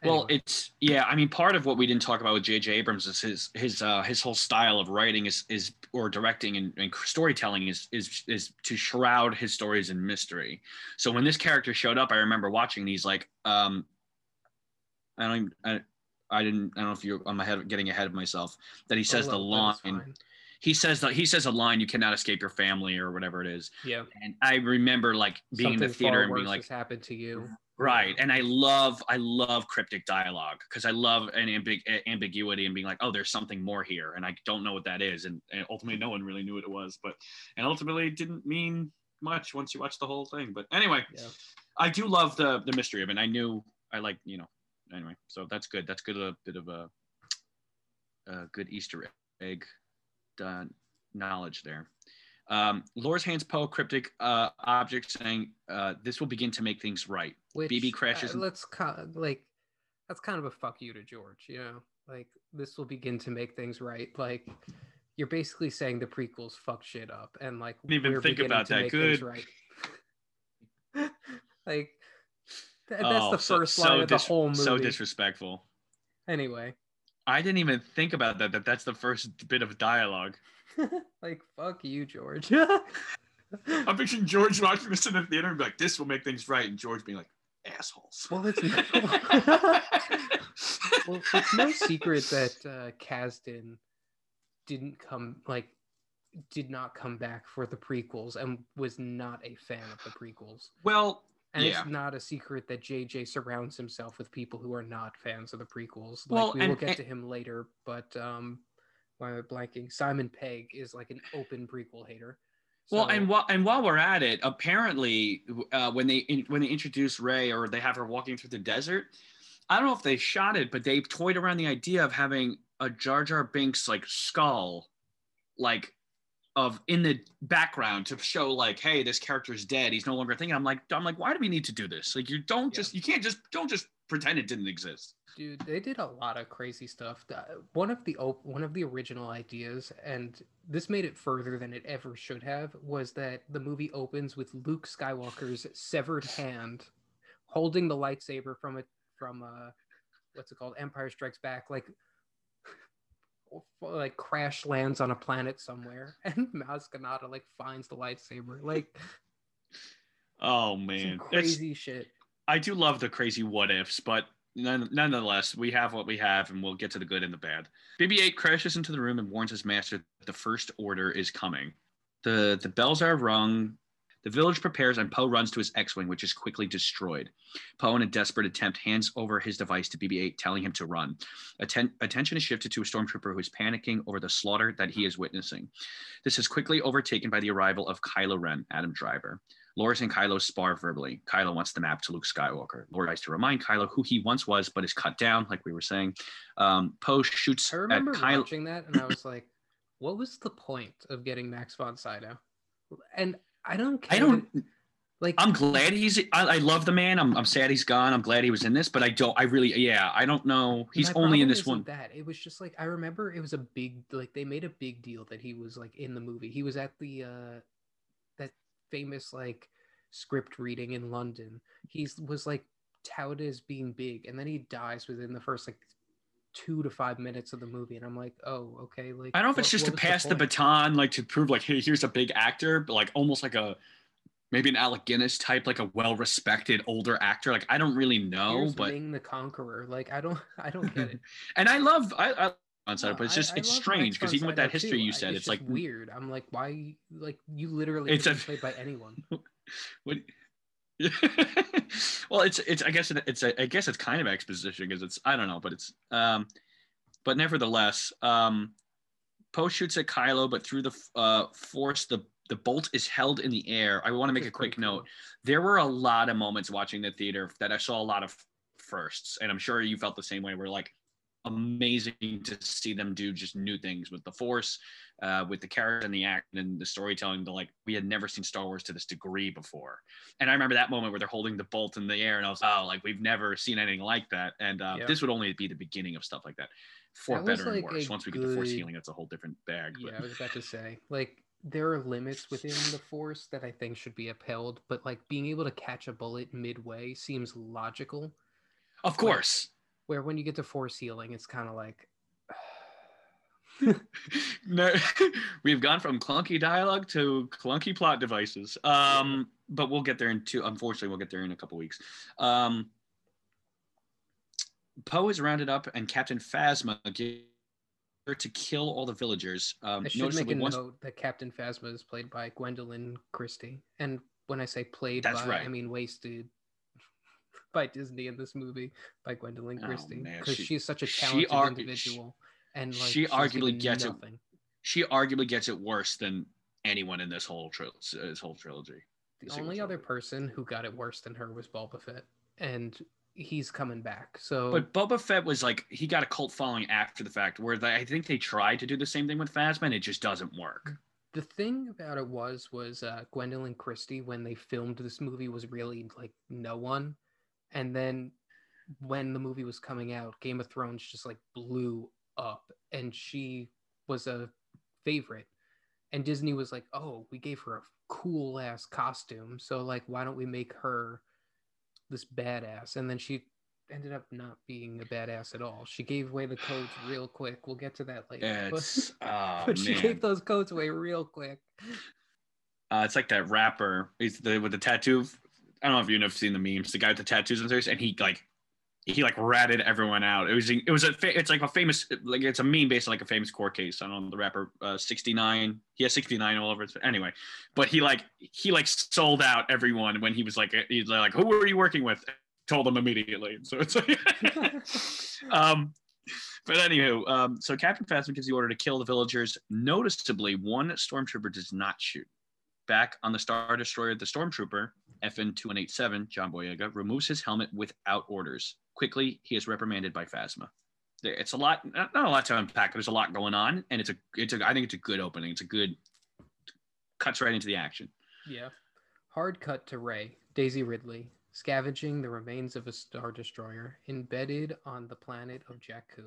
Well, Anyway, it's yeah. I mean, part of what we didn't talk about with J.J. Abrams is his his uh, his whole style of writing is is or directing and, and storytelling is is is to shroud his stories in mystery. So when this character showed up, I remember watching these like um, I don't even, I, I didn't I don't know if you're I'm ahead getting ahead of myself that he a says the little bit line he says that he says a line you cannot escape your family or whatever it is Yeah, and I remember like being in the theater and being like happened to you. Right. And I love I love cryptic dialogue because I love an ambig- ambiguity and being like, oh, there's something more here, and I don't know what that is. And, and ultimately, no one really knew what it was. But and ultimately, it didn't mean much once you watch the whole thing. But anyway, Yeah. I do love the the mystery of it. And I knew I like you know anyway. So that's good. That's good. A bit of a, a good Easter egg uh, knowledge there. Um, Laura's hands Poe cryptic uh, object saying, uh, "This will begin to make things right." Which BB crashes uh, let's co- like that's kind of a fuck you to George. You know, like this will begin to make things right. Like you're basically saying the prequels fuck shit up, and like Didn't even think about to that. Good. right. like th- that's Oh, the first so line of the whole movie. So disrespectful. anyway, I didn't even think about that. That that's the first bit of dialogue. like fuck you, George. I'm picturing George watching this in the theater and be like, "This will make things right," and George being like, "Assholes." Well, it's no, well, it's no secret that uh, Kasdan didn't come like did not come back for the prequels and was not a fan of the prequels. Well, And yeah. it's not a secret that JJ surrounds himself with people who are not fans of the prequels. Like Well, we will get and- to him later, but um why am I blanking? Simon Pegg is like an open prequel hater. Well, and while and while we're at it, apparently, uh, when they in, when they introduce Rey or they have her walking through the desert, I don't know if they shot it, but they toyed around the idea of having a Jar Jar Binks like skull, like of in the background to show like, hey, this character is dead. He's no longer a thing. I'm like, I'm like, why do we need to do this? Like, you don't Yeah. just you can't just don't just pretend it didn't exist. dude they did a lot of crazy stuff one of the op- one of the original ideas and this made it further than it ever should have was that the movie opens with luke skywalker's severed hand holding the lightsaber from a from a what's it called empire strikes back like like crash lands on a planet somewhere and Maz Kanata like finds the lightsaber like Oh man, It's- crazy shit I do love the crazy what ifs, but none, nonetheless, we have what we have, and we'll get to the good and the bad. BB-8 crashes into the room and warns his master that the First Order is coming. the The bells are rung. The village prepares, and Poe runs to his X-wing, which is quickly destroyed. Poe, in a desperate attempt, hands over his device to BB-8, telling him to run. Atten- attention is shifted to a stormtrooper who is panicking over the slaughter that he is witnessing. This is quickly overtaken by the arrival of Kylo Ren, Adam Driver. Loris and Kylo spar verbally. Kylo wants the map to Luke Skywalker. Loris tries to remind Kylo who he once was, but is cut down, like we were saying. Um, Poe shoots I at remember Kylo. watching that and I was like, what was the point of getting Max von Sydow? And I don't care. I don't. like I'm glad he's. I, I love the man. I'm, I'm sad he's gone. I'm glad he was in this, but I don't. I really. Yeah, I don't know. He's only in this one. That it was just like I remember it was a big like they made a big deal that he was like in the movie. He was at the uh that famous like script reading in London. He was like touted as being big, and then he dies within the first like two to five minutes of the movie, and I'm like, oh okay, like I don't know if it's just to pass the, point? baton, like to prove, like, hey, here's a big actor, but like almost like a maybe an Alec Guinness type, like a well-respected older actor. Like I don't really know, Here's but Ming the Conqueror. Like I don't, I don't get it. and I love I. I on No, but it's just I it's strange because even with that history too. you I- said, it's, like weird. I'm like, why? Like you literally It's it's a- played by anyone. What? well, it's it's I guess it's I guess it's kind of exposition because it's I don't know, but it's um, but nevertheless, um, Poe shoots at Kylo, but through the uh force, the the bolt is held in the air. I want to make a quick note. There were a lot of moments watching the theater that I saw a lot of firsts, and I'm sure you felt the same way. We're like amazing to see them do just new things with the force uh, with the character and the act and the storytelling the like we had never seen star wars to this degree before. And i remember that moment where they're holding the bolt in the air and i was oh like we've never seen anything like that. And uh, this would only be the beginning of stuff like that for That better and worse. Once we get the force healing that's a whole different bag but Yeah, I was about to say, like, there are limits within the force that I think should be upheld, but like being able to catch a bullet midway seems logical. of course Where when you get to force healing, it's kind of like, no, we've gone from clunky dialogue to clunky plot devices. Um, but we'll get there in two. Unfortunately, we'll get there in a couple weeks. Um, Poe is rounded up, and Captain Phasma gives her to kill all the villagers. Um, I should make a once- note that Captain Phasma is played by Gwendoline Christie, and when I say played That's by, right. I mean wasted by Disney in this movie by Gwendoline Oh, Christie because she- she's such a she talented argu- individual, and like she arguably gets it- she arguably gets it worse than anyone in this whole trilogy. This whole trilogy. The only other trilogy. person who got it worse than her was Boba Fett, and he's coming back. So But Boba Fett was like he got a cult following after the fact, where they, I think they tried to do the same thing with Phasma, and it just doesn't work. the thing about it was, was uh, Gwendoline Christie when they filmed this movie was really like no one, and then when the movie was coming out, Game of Thrones just like blew up, and she was a favorite. And Disney was like, "Oh, we gave her a cool ass costume, so like, why don't we make her this badass?" And then she ended up not being a badass at all. She gave away the codes real quick. We'll get to that later. but- It's oh but she gave those codes away real quick. Uh, it's like that rapper. He's the with the tattoo. I don't know if you've seen the memes. The guy with the tattoos and his face, and he like he like ratted everyone out. It was it was a fa- it's like a famous like it's a meme based on like a famous court case. I don't know the rapper uh, 69. He has 69 all over it. Anyway, but he like he like sold out everyone when he was like he's like who were you working with? Told them immediately. So it's like um but anywho, um, so Captain Phasma gives the order to kill the villagers. Noticeably, one stormtrooper does not shoot. Back on the Star Destroyer, the stormtrooper, FN 2187, John Boyega, removes his helmet without orders. Quickly, he is reprimanded by Phasma. It's a lot, not a lot to unpack. There's a lot going on, and it's a, it's a, I think it's a good opening. It's a good, cuts right into the action. Yeah. Hard cut to Rey, Daisy Ridley, scavenging the remains of a Star Destroyer embedded on the planet of Jakku.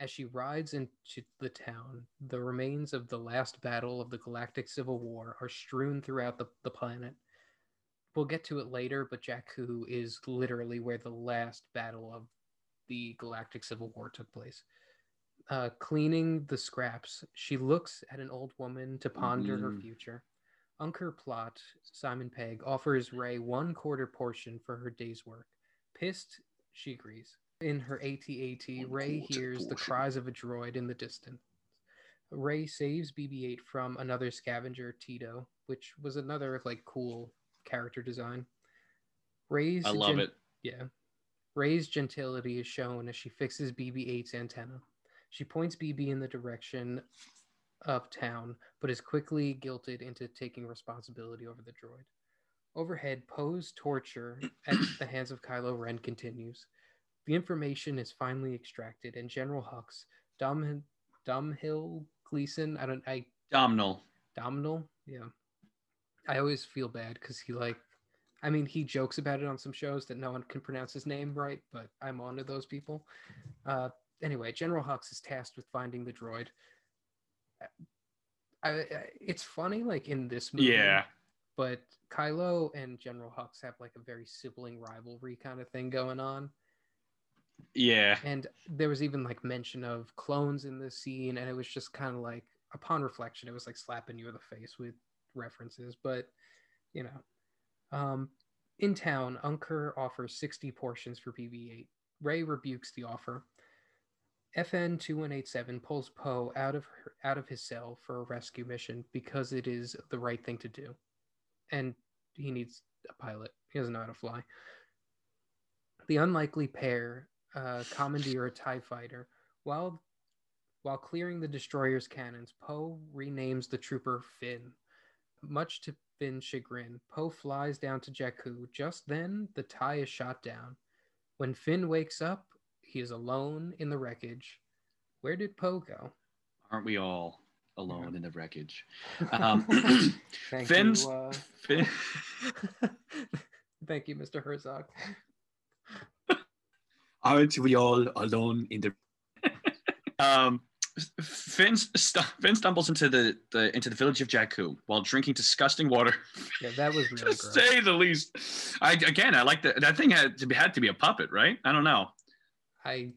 As she rides into the town, the remains of the last battle of the Galactic Civil War are strewn throughout the, the planet. We'll get to it later, but Jakku is literally where the last battle of the Galactic Civil War took place. Uh, cleaning the scraps, she looks at an old woman to ponder her Mhm. future. Unkar Plutt, Simon Pegg, offers Rey one quarter portion for her day's work. Pissed, she agrees. In her AT-AT, Rey hears the cries of a droid in the distance. Rey saves BB-8 from another scavenger, Teedo, which was another like cool character design. Rey's I love gen- it. yeah. Rey's gentility is shown as she fixes BB-8's antenna. She points BB in the direction of town, but is quickly guilted into taking responsibility over the droid. Overhead, Poe's torture at the hands of Kylo Ren continues. The information is finally extracted, and General Hux, Dom, Domhill Gleeson, I don't, I Domhnall. Domhnall, yeah. I always feel bad because he like, I mean, he jokes about it on some shows that no one can pronounce his name right, but I'm on to those people. Uh, anyway, General Hux is tasked with finding the droid. I, I, it's funny, like in this movie, Yeah. but Kylo and General Hux have like a very sibling rivalry kind of thing going on. Yeah. And there was even like mention of clones in this scene, and it was just kind of like, upon reflection, it was like slapping you in the face with references. But you know, um, in town, Unkar offers 60 portions for BB-8. Rey rebukes the offer. FN 2187 pulls Poe out of her, out of his cell for a rescue mission because it is the right thing to do, and he needs a pilot. He doesn't know how to fly. The unlikely pair uh, commandeer a Tie fighter while while clearing the destroyer's cannons. Poe renames the trooper Finn. Much to Finn's chagrin, Poe flies down to Jakku. Just then, the Tie is shot down. When Finn wakes up, he is alone in the wreckage. Where did Poe go? Aren't we all alone in the wreckage? Um, Thank Finn's- you. Uh... Finn, Thank you, Mr. Herzog. aren't we all alone in the? um, Finn, st- Finn stumbles into the, the into the village of Jakku while drinking disgusting water. Yeah, that was to gross. say the least. I again, I like that. That thing had to be had to be a puppet, right? I don't know. I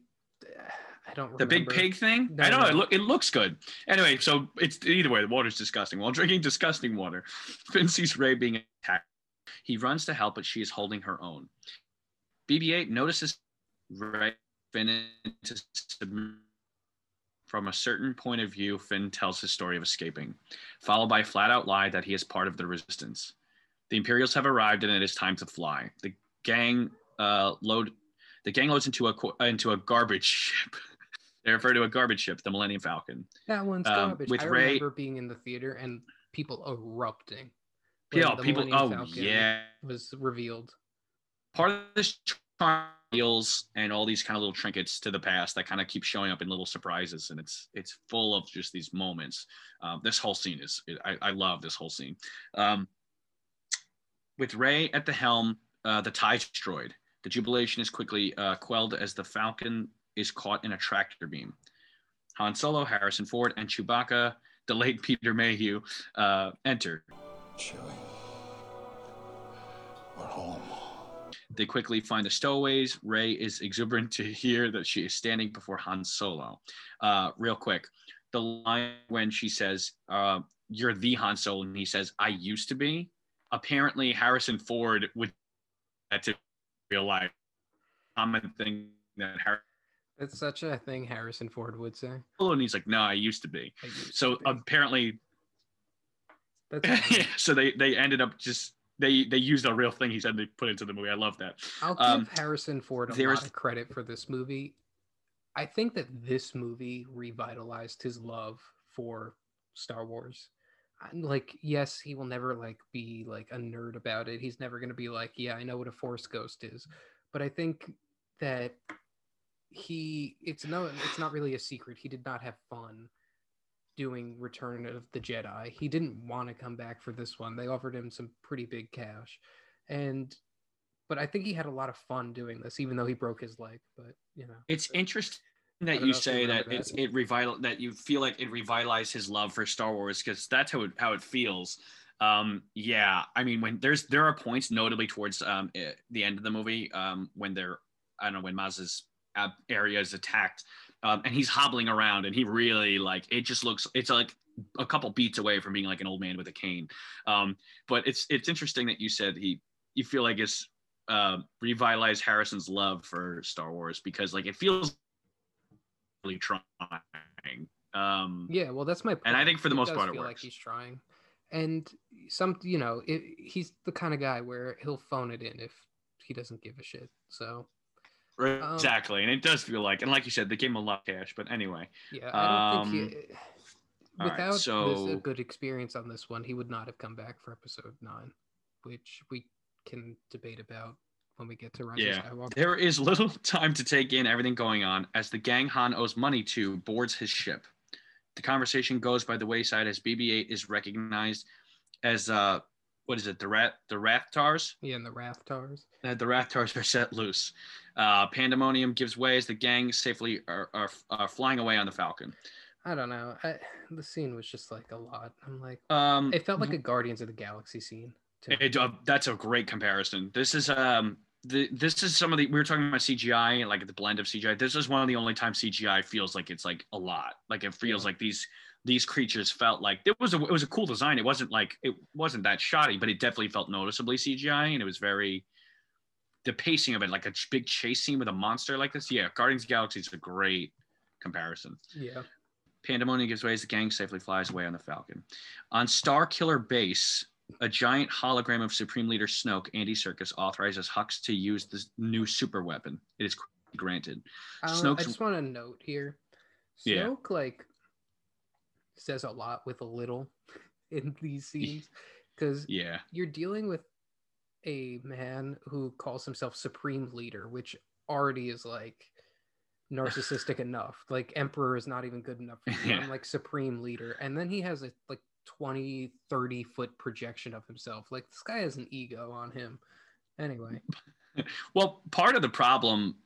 I don't remember. The big pig thing? No, I don't know. It, look, it looks good. Anyway, so it's either way, the water's disgusting. While drinking disgusting water, Finn sees Rey being attacked. He runs to help, but she is holding her own. BB 8 notices Rey Finn into submission. From a certain point of view, Finn tells his story of escaping, followed by a flat out lie that he is part of the resistance. The Imperials have arrived and it is time to fly. The gang uh, load the gang loads into a into a garbage ship. they refer to a garbage ship, the Millennium Falcon. That one's Um, garbage. with I Rey- remember being in the theater and people erupting. Yeah, the people. Millennium Oh Falcon yeah, was revealed. part of this deals and all these kind of little trinkets to the past that kind of keep showing up in little surprises, and it's it's full of just these moments. Um, this whole scene is I, I love this whole scene. Um, with Rey at the helm, uh, the tie destroyed. The jubilation is quickly uh, quelled as the Falcon is caught in a tractor beam. Han Solo, Harrison Ford, and Chewbacca, the late Peter Mayhew, uh, enter. Chewie. We're home. They quickly find the stowaways. Rey is exuberant to hear that she is standing before Han Solo. Uh, real quick, the line when she says, uh, "You're the Han Solo," and he says, "I used to be." Apparently, Harrison Ford would that to real life common thing that Harrison It's such a thing Harrison Ford would say. and he's like, "No, I used to be." Used So to be. apparently, That's so they they ended up just they they used a real thing he said they put into the movie. I love that. I'll give Um, Harrison Ford a lot is- of credit for this movie. I think that this movie revitalized his love for Star Wars. Like, yes, he will never like be like a nerd about it. He's never gonna be like, yeah, I know what a Force Ghost is. But I think that he it's no it's not really a secret. He did not have fun doing Return of the Jedi. He didn't want to come back for this one. They offered him some pretty big cash. And but I think he had a lot of fun doing this, even though he broke his leg. But you know, It's interesting that you know if you say that that. it revital that you feel like it revitalized his love for Star Wars because that's how it, how it feels. Um, yeah, I mean when there's there are points notably towards um eh, the end of the movie um when they're I don't know when Maz's area is attacked um, and he's hobbling around and he really like it just looks it's like a couple beats away from being like an old man with a cane. Um, but it's it's interesting that you said he you feel like it's uh, revitalized Harrison's love for Star Wars because like it feels really trying. Um, yeah. Well, that's my. Point. And I think for the It most part it feel like he's trying, and some you know it, he's the kind of guy where he'll phone it in if he doesn't give a shit. So Um, exactly, and it does feel like, and like you said, they gave him a lot of cash. But anyway, yeah, I don't Um, think he. all right, Without this, a good experience on this one, he would not have come back for episode nine, which we can debate about when we get to Rise Yeah. Skywalker. there is little time to take in everything going on as the gang Han owes money to boards his ship. The conversation goes by the wayside as BB-8 is recognized as uh, what is it? The rat, the Rathtars. Yeah, and the Rathtars. Uh, the Rathtars are set loose. Uh, pandemonium gives way as the gang safely are, are, are flying away on the Falcon. I don't know. I, the scene was just like a lot. I'm like, Um, it felt like a Guardians of the Galaxy scene. It, uh, that's a great comparison. This is um the this is some of the we were talking about CGI like the blend of CGI. This is one of the only times CGI feels like it's like a lot. Like it feels Yeah. like these these creatures felt like it was a it was a cool design. It wasn't like it wasn't that shoddy, but it definitely felt noticeably CGI and it was very the pacing of it like a big chase scene with a monster like this. Yeah, Guardians of the Galaxy is a great comparison. yeah. Pandemonium gives way as the gang safely flies away on the Falcon. On Starkiller Base, a giant hologram of Supreme Leader Snoke, Andy Serkis, authorizes Hux to use this new super weapon. It is granted. Uh, I just want to note here, Yeah. Snoke like says a lot with a little in these scenes because Yeah. you're dealing with a man who calls himself Supreme Leader, which already is like narcissistic enough. Like Emperor is not even good enough for him. Yeah. Like Supreme Leader, and then he has a like 20, 30 foot projection of himself. Like this guy has an ego on him. Anyway, Well, part of the problem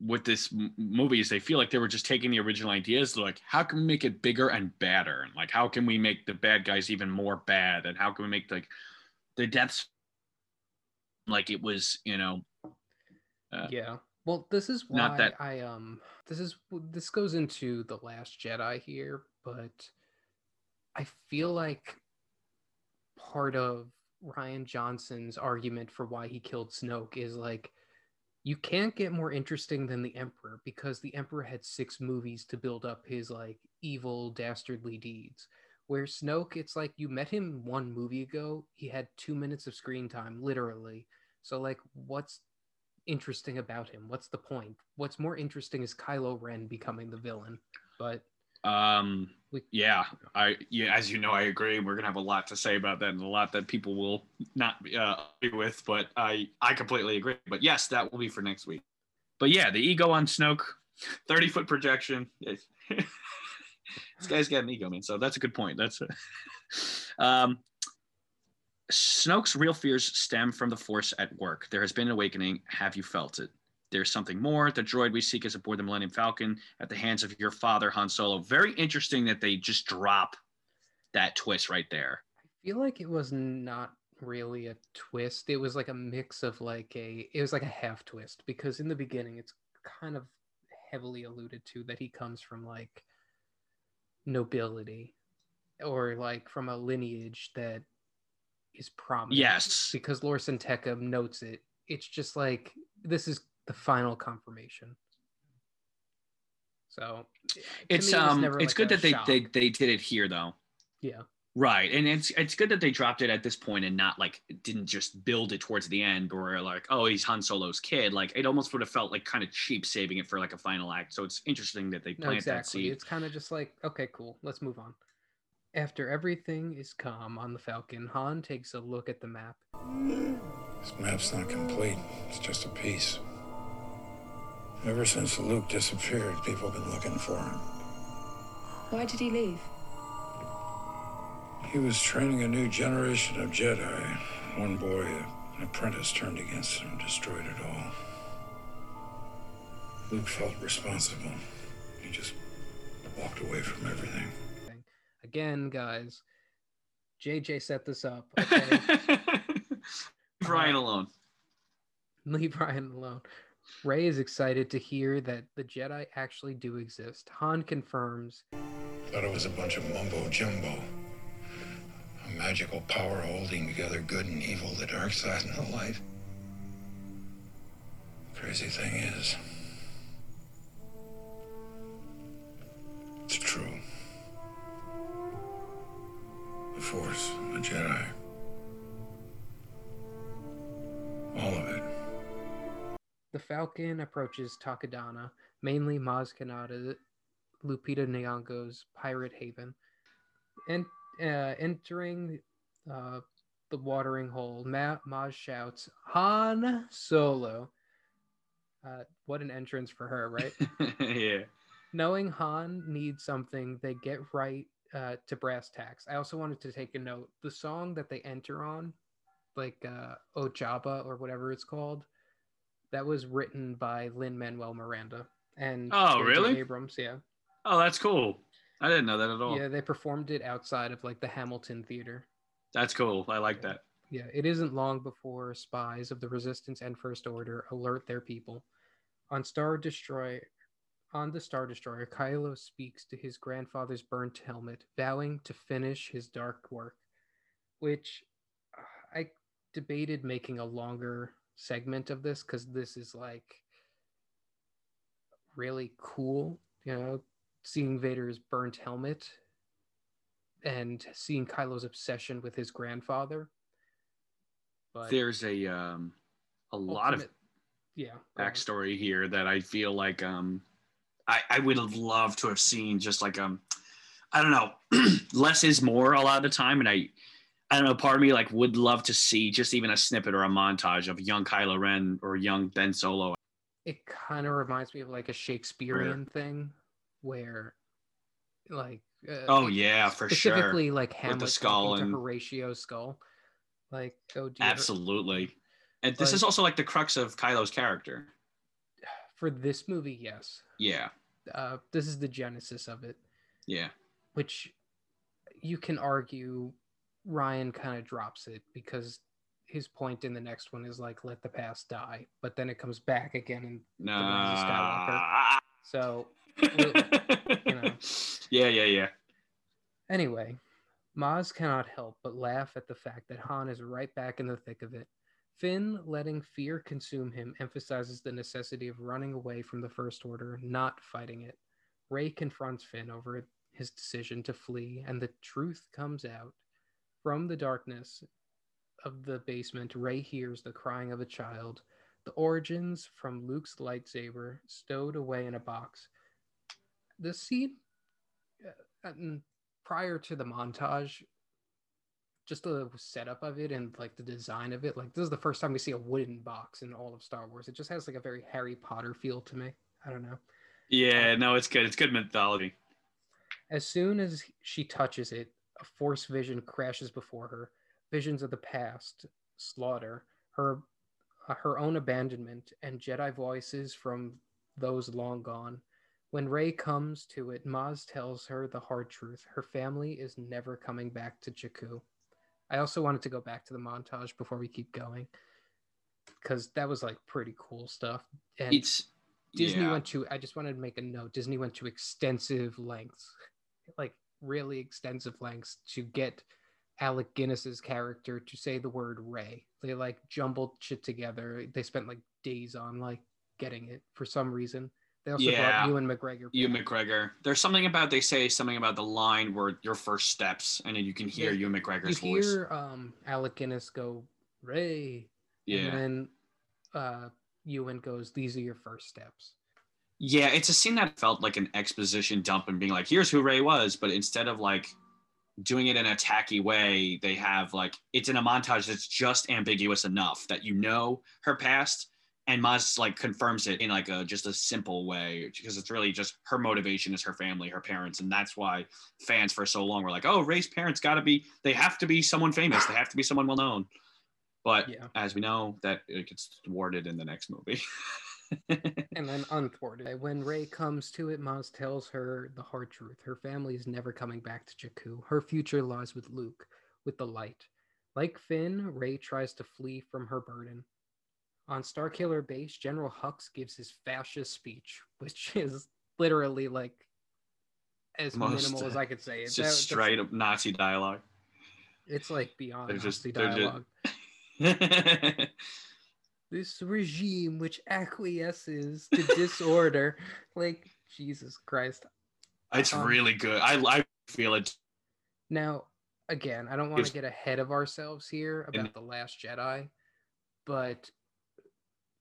with this m- movie is they feel like they were just taking the original ideas. They're like, how can we make it bigger and badder? And like, how can we make the bad guys even more bad? And how can we make like the deaths like it was, you know, Uh, yeah. Well, this is why not that- I um this is this goes into the last Jedi here, but I feel like part of Rian Johnson's argument for why he killed Snoke is like you can't get more interesting than the Emperor because the Emperor had six movies to build up his like evil dastardly deeds. Where Snoke, it's like you met him one movie ago, he had two minutes of screen time, literally. So like, what's interesting about him? What's the point? What's more interesting is Kylo Ren becoming the villain. But Um, yeah, I yeah, as you know, I agree. We're gonna have a lot to say about that, and a lot that people will not uh, agree with. But I I completely agree. But yes, that will be for next week. But yeah, the ego on Snoke, thirty foot projection. this guy's got an ego, man. So that's a good point. That's um. Snoke's real fears stem from the Force at work. There has been an awakening. Have you felt it? There's something more. The droid we seek is aboard the Millennium Falcon at the hands of your father, Han Solo. Very interesting that they just drop that twist right there. I feel like it was not really a twist. It was like a mix of like a it was like a half twist because in the beginning it's kind of heavily alluded to that he comes from like nobility or like from a lineage that is prominent. Yes. Because Lor San Tekka notes it. It's just like this is the final confirmation. So It's me, um never, it's like, good that they, shock. they they did it here though. yeah. Right. And it's it's good that they dropped it at this point and not like didn't just build it towards the end where like, oh, he's Han Solo's kid. Like it almost would have felt like kind of cheap saving it for like a final act. So it's interesting that they No, plant that exactly. seed. It's kind of just like, okay, cool, let's move on. After everything is calm on the Falcon, Han takes a look at the map. This map's not complete. It's just a piece. Ever since Luke disappeared, people have been looking for him. Why did he leave? He was training a new generation of Jedi. One boy, an apprentice, turned against him and destroyed it all. Luke felt responsible. He just walked away from everything. Again, guys, JJ set this up. Okay? Brian alone. Leave Rian alone. Rey is excited to hear that the Jedi actually do exist. Han confirms Thought it was a bunch of mumbo jumbo. A magical power holding together good and evil, the dark side and the light. Crazy thing is, it's true. The Force, the Jedi. All of it. The Falcon approaches Takodana, mainly Maz Kanata, Lupita Nyong'o's pirate haven, and uh, entering uh, the watering hole. Ma- Maz shouts, "Han Solo!" Uh, what an entrance for her, right? yeah. Knowing Han needs something, they get right uh, to brass tacks. I also wanted to take a note: the song that they enter on, like uh, Ojaba or whatever it's called, that was written by Lin Manuel Miranda and Oh, J.J. really? Abrams. Yeah, Oh, that's cool. I didn't know that at all. yeah, they performed it outside of like the Hamilton Theater. That's cool. I like that. Yeah, it isn't long before spies of the Resistance and First Order alert their people. On Star Destroyer, on the Star Destroyer, Kylo speaks to his grandfather's burnt helmet, vowing to finish his dark work. Which I debated making a longer segment of this because this is like really cool, you know, seeing Vader's burnt helmet and seeing Kylo's obsession with his grandfather. But There's a um a lot of yeah backstory here that I feel like um I, I would have loved to have seen just like um I don't know less is more a lot of the time and I I don't know part of me like would love to see just even a snippet or a montage of young Kylo Ren or young Ben Solo. It kind of reminds me of like a Shakespearean thing where like uh, oh yeah for sure. specifically like Hamlet skull and- to Horatio's skull. Like oh ever- absolutely. And this Like- is also like the crux of Kylo's character. For this movie yes. Yeah. Uh this is the genesis of it. Yeah. Which you can argue Rian kind of drops it because his point in the next one is like let the past die but then it comes back again and no Rise of Skywalker. so you know. yeah yeah yeah Anyway, Maz cannot help but laugh at the fact that Han is right back in the thick of it. Finn letting fear consume him emphasizes the necessity of running away from the First Order, not fighting it. Rey confronts Finn over his decision to flee, and the truth comes out. From the darkness of the basement, Rey hears the crying of a child. The origins from Luke's lightsaber stowed away in a box. The scene uh, and prior to the montage, just the setup of it and like the design of it, like this is the first time we see a wooden box in all of Star Wars. It just has like a very Harry Potter feel to me. I don't know. yeah no it's good it's good mythology As soon as she touches it, a force vision crashes before her. Visions of the past, slaughter, her uh, her own abandonment, and Jedi voices from those long gone. When Rey comes to it, Maz tells her the hard truth. Her family is never coming back to Jakku. I also wanted to go back to the montage before we keep going because that was like pretty cool stuff. And It's Disney yeah. went to. I just wanted to make a note. Disney went to extensive lengths, like really extensive lengths, to get Alec Guinness's character to say the word Rey. They like jumbled shit together. They spent like days on like getting it for some reason. They also Yeah. brought Ewan McGregor. Ewan. McGregor. There's something about they say something about the line where your first steps, and then you can hear Yeah, Ewan You McGregor's voice. hear um, Alec Guinness go Rey, yeah, and then uh, Ewan goes, "These are your first steps." Yeah. It's a scene that felt like an exposition dump and being like, "Here's who Rey was," but instead of like doing it in a tacky way, they have like it's in a montage that's just ambiguous enough that you know her past. And Maz like confirms it in like a just a simple way because it's really just her motivation is her family, her parents, and that's why fans for so long were like, "Oh, Rey's parents got to be they have to be someone famous, they have to be someone well known." But Yeah. as we know, that it gets thwarted in the next movie. and then unthwarted. Eh, when Rey comes to it, Maz tells her the hard truth. Her family is never coming back to Jakku. Her future lies with Luke, with the light. Like Finn, Rey tries to flee from her burden. On Starkiller Base, General Hux gives his fascist speech, which is literally like as Most- minimal as I could say. it's just that's- straight up Nazi dialogue. It's like beyond They're Nazi just- dialogue. this regime which acquiesces to disorder like jesus christ it's Um, really good. I I feel it. now again i don't want to get ahead of ourselves here about the last jedi but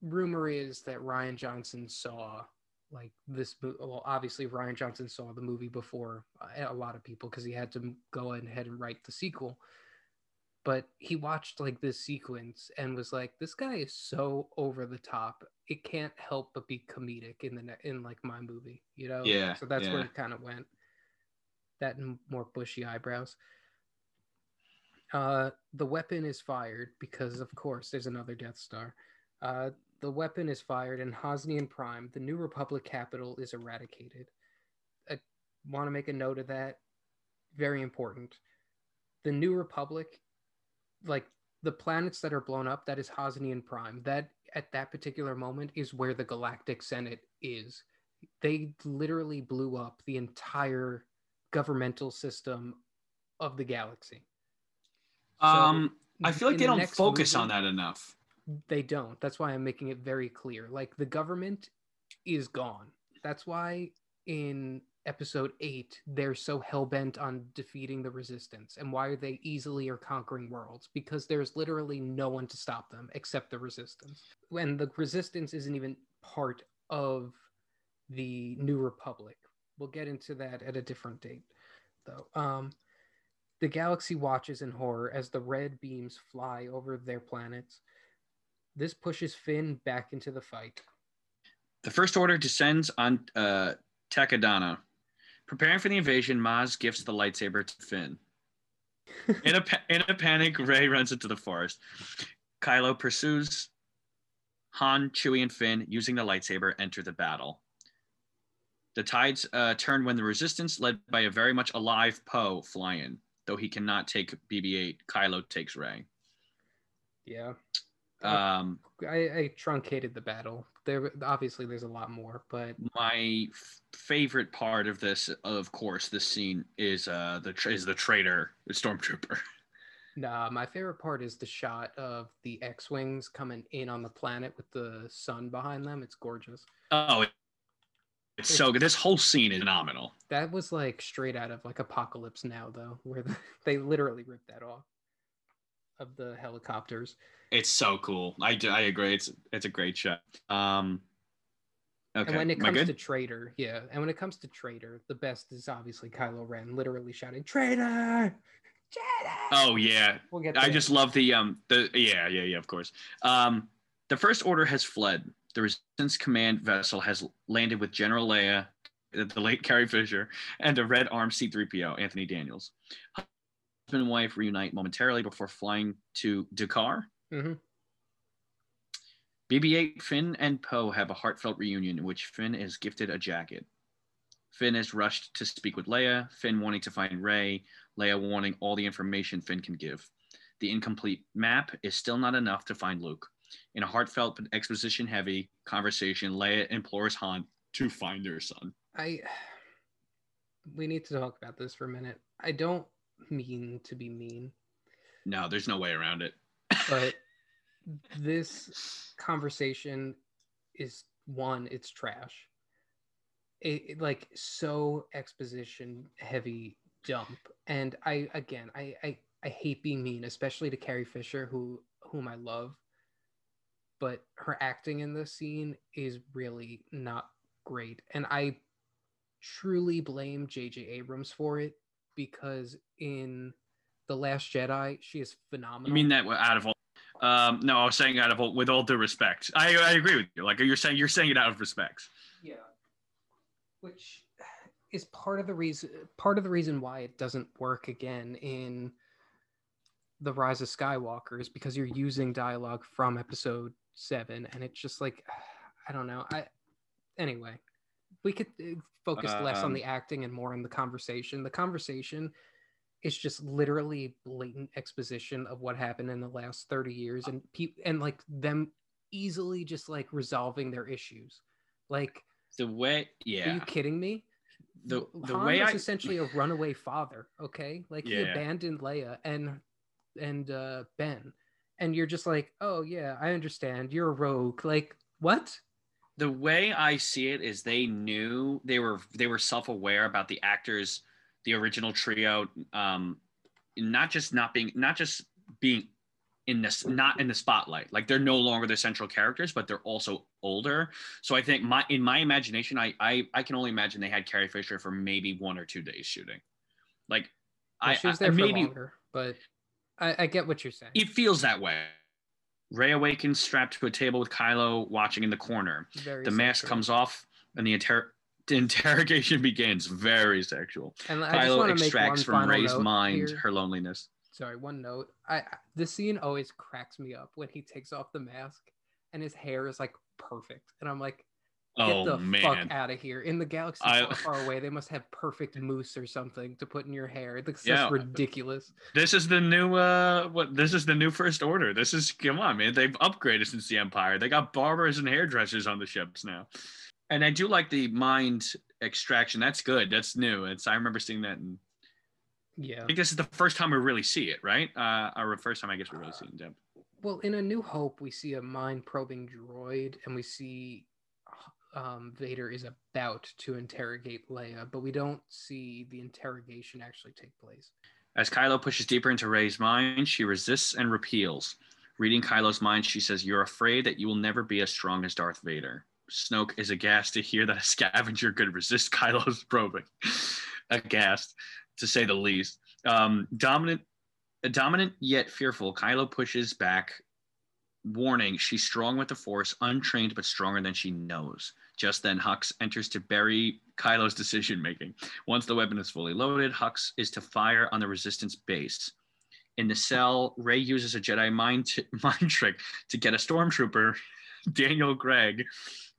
rumor is that rian johnson saw like this well obviously rian johnson saw the movie before uh, a lot of people because he had to go ahead and write the sequel but he watched like this sequence and was like this guy is so over the top it can't help but be comedic in the ne- in like my movie you know Yeah, so that's where it kind of went that and more bushy eyebrows uh the weapon is fired because of course there's another death star uh the weapon is fired and Hosnian Prime, the New Republic capital, is eradicated. I want to make a note of that. Very important. The New Republic, like the planets that are blown up, that is Hosnian Prime. That at that particular moment is where the Galactic Senate is. They literally blew up the entire governmental system of the galaxy. So, Um, I feel like they the don't focus on that enough. they don't. That's why I'm making it very clear. Like the government is gone. That's why in episode 8 they're so hell-bent on defeating the resistance and why are they easily are conquering worlds because there's literally no one to stop them except the resistance. and the resistance isn't even part of the new republic. We'll get into that at a different date though. Um the galaxy watches in horror as the red beams fly over their planets. This pushes Finn back into the fight. The First Order descends on uh, Takodana. Preparing for the invasion, Maz gifts the lightsaber to Finn. In a, pa- in a panic, Rey runs into the forest. Kylo pursues. Han, Chewie, and Finn, using the lightsaber, enter the battle. The tides uh, turn when the Resistance, led by a very much alive Poe, fly in. Though he cannot take BB-8, Kylo takes Rey. Yeah, Um, I, I truncated the battle. There, obviously, there's a lot more, but my f- favorite part of this, of course, this scene is uh the tra- is the traitor, the stormtrooper. nah, my favorite part is the shot of the X-wings coming in on the planet with the sun behind them. It's gorgeous. Oh, it- it's so good. This whole scene is phenomenal. That was like straight out of like Apocalypse Now, though, where the, they literally ripped that off of the helicopters. It's so cool. i i agree. It's it's a great shot. Um, okay, And when it comes to Traitor, yeah, and when it comes to Traitor, the best is obviously Kylo Ren, literally shouting "Traitor, Traitor." oh yeah, we'll get. I just love the um the yeah yeah yeah of course. Um, the first order has fled. The resistance command vessel has landed with General Leia, the late Carrie Fisher, and a red armed C-3PO, Anthony Daniels. Husband and wife reunite momentarily before flying to D'Qar. Mhm. BB-8, Finn, and Poe have a heartfelt reunion in which Finn is gifted a jacket. Finn is rushed to speak with Leia. Finn wanting to find Rey. Leia wanting all the information Finn can give. the incomplete map is still not enough to find Luke. In a heartfelt but exposition heavy conversation, Leia implores Han to find her son. I we need to talk about this for a minute. I don't mean to be mean, No, there's no way around it. But this conversation is one, it's trash. It, it, like so exposition heavy dump. And I again I, I I hate being mean, especially to Carrie Fisher, who whom I love. But her acting in this scene is really not great. And I truly blame J.J. Abrams for it because in The Last Jedi, she is phenomenal. You mean that out of all? Um, no, I was saying out of all, with all due respect. I, I agree with you. Like you're saying, you're saying it out of respect. Yeah. Which is part of the reason part of the reason why it doesn't work again in the Rise of Skywalker is because you're using dialogue from episode seven and it's just like I don't know. I anyway, we could uh, focus less on Um, the acting and more on the conversation. The conversation is just literally blatant exposition of what happened in the last 30 years and pe- and like them easily just like resolving their issues. Like The way, yeah are you kidding me? the the Han way was I essentially a runaway father. Okay, like he abandoned Leia and and uh, Ben, and you're just like, oh yeah, I understand. You're a rogue. Like what? the way I see it is they knew they were they were self aware about the actors, the original trio, um, not just not being not just being in this not in the spotlight. Like they're no longer the central characters, but they're also older. So I think my in my imagination, I I, I can only imagine they had Carrie Fisher for maybe one or two days shooting. Like Well, I, she was I there for maybe longer, but I, I get what you're saying. it feels that way. Rey awakens strapped to a table with Kylo watching in the corner. Very the mask comes off and the, inter- interrogation begins. Very sexual. and I Kylo want to make one extracts from Rey's mind here. her loneliness. Sorry, one note. I this scene always cracks me up when he takes off the mask and his hair is like perfect, and I'm like, Get Oh the man, fuck out of here. In the galaxy I- far, far away, they must have perfect mousse or something to put in your hair. That's just Yeah. ridiculous. this is the new uh what this is the new first order. This is come on, man. They've upgraded since the Empire. They got barbers and hairdressers on the ships now. And I do like the mind extraction. That's good. That's new. It's I remember seeing that in Yeah. I think this is the first time we really see it, right? Uh or the first time I guess we really see it in depth. Well, in A New Hope, we see a mind probing droid and we see um, Vader is about to interrogate Leia, but we don't see the interrogation actually take place. As Kylo pushes deeper into Rey's mind, she resists and repeals. Reading Kylo's mind, she says, You're afraid that you will never be as strong as Darth Vader. Snoke is aghast to hear that a scavenger could resist Kylo's probing. aghast, to say the least. Um, dominant, dominant yet fearful, Kylo pushes back, warning she's strong with the Force, untrained but stronger than she knows. Just then, Hux enters to bury Kylo's decision making. Once the weapon is fully loaded, Hux is to fire on the Resistance base. In the cell, Rey uses a Jedi mind, t- mind trick to get a stormtrooper, Daniel Craig,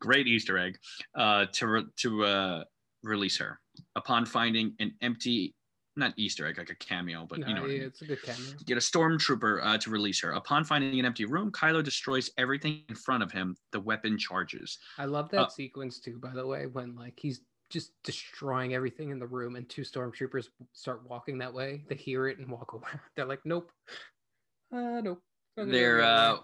great Easter egg, uh, to re- to uh, release her. Upon finding an empty, not Easter egg, like a cameo, but you No, know what I mean it's a good cameo. get a stormtrooper uh, to release her. Upon finding an empty room, Kylo destroys everything in front of him. The weapon charges. I love that Uh, sequence too, by the way, when like he's just destroying everything in the room and two stormtroopers start walking that way. They hear it and walk away. They're like, nope. Uh, nope. They're uh, way."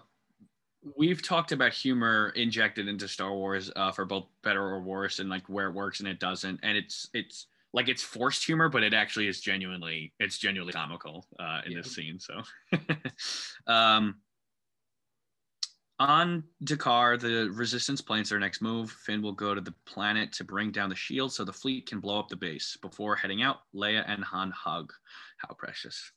We've talked about humor injected into Star Wars uh, for both better or worse, and like where it works and it doesn't. And it's it's like it's forced humor, but it actually is genuinely it's genuinely comical uh, in this scene. So, um, on D'Qar, the Resistance plans their next move. Finn will go to the planet to bring down the shield so the fleet can blow up the base. Before heading out, Leia and Han hug. How precious.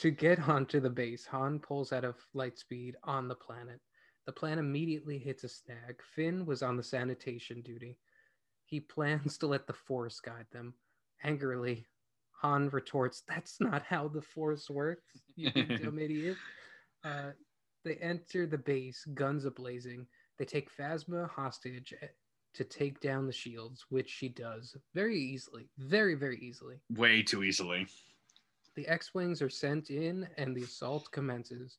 To get onto the base, Han pulls out of light speed on the planet. The plan immediately hits a snag. Finn was on the sanitation duty. He plans to let the Force guide them. Angrily, Han retorts, That's not how the Force works, you dumb idiot. Uh, they enter the base, guns ablazing. They take Phasma hostage eh, to take down the shields, which she does very easily. Very, very easily. Way too easily. The X Wings are sent in and the assault commences.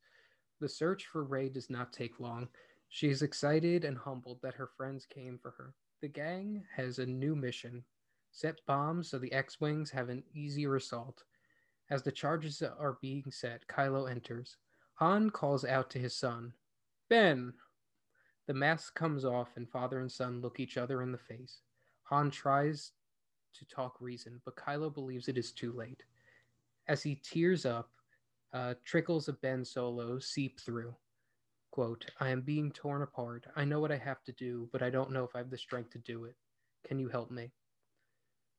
The search for Rey does not take long. She is excited and humbled that her friends came for her. The gang has a new mission set bombs so the X Wings have an easier assault. As the charges are being set, Kylo enters. Han calls out to his son, Ben! The mask comes off, and father and son look each other in the face. Han tries to talk reason, but Kylo believes it is too late. As he tears up, uh, trickles of Ben Solo seep through. Quote, I am being torn apart. I know what I have to do, but I don't know if I have the strength to do it. Can you help me?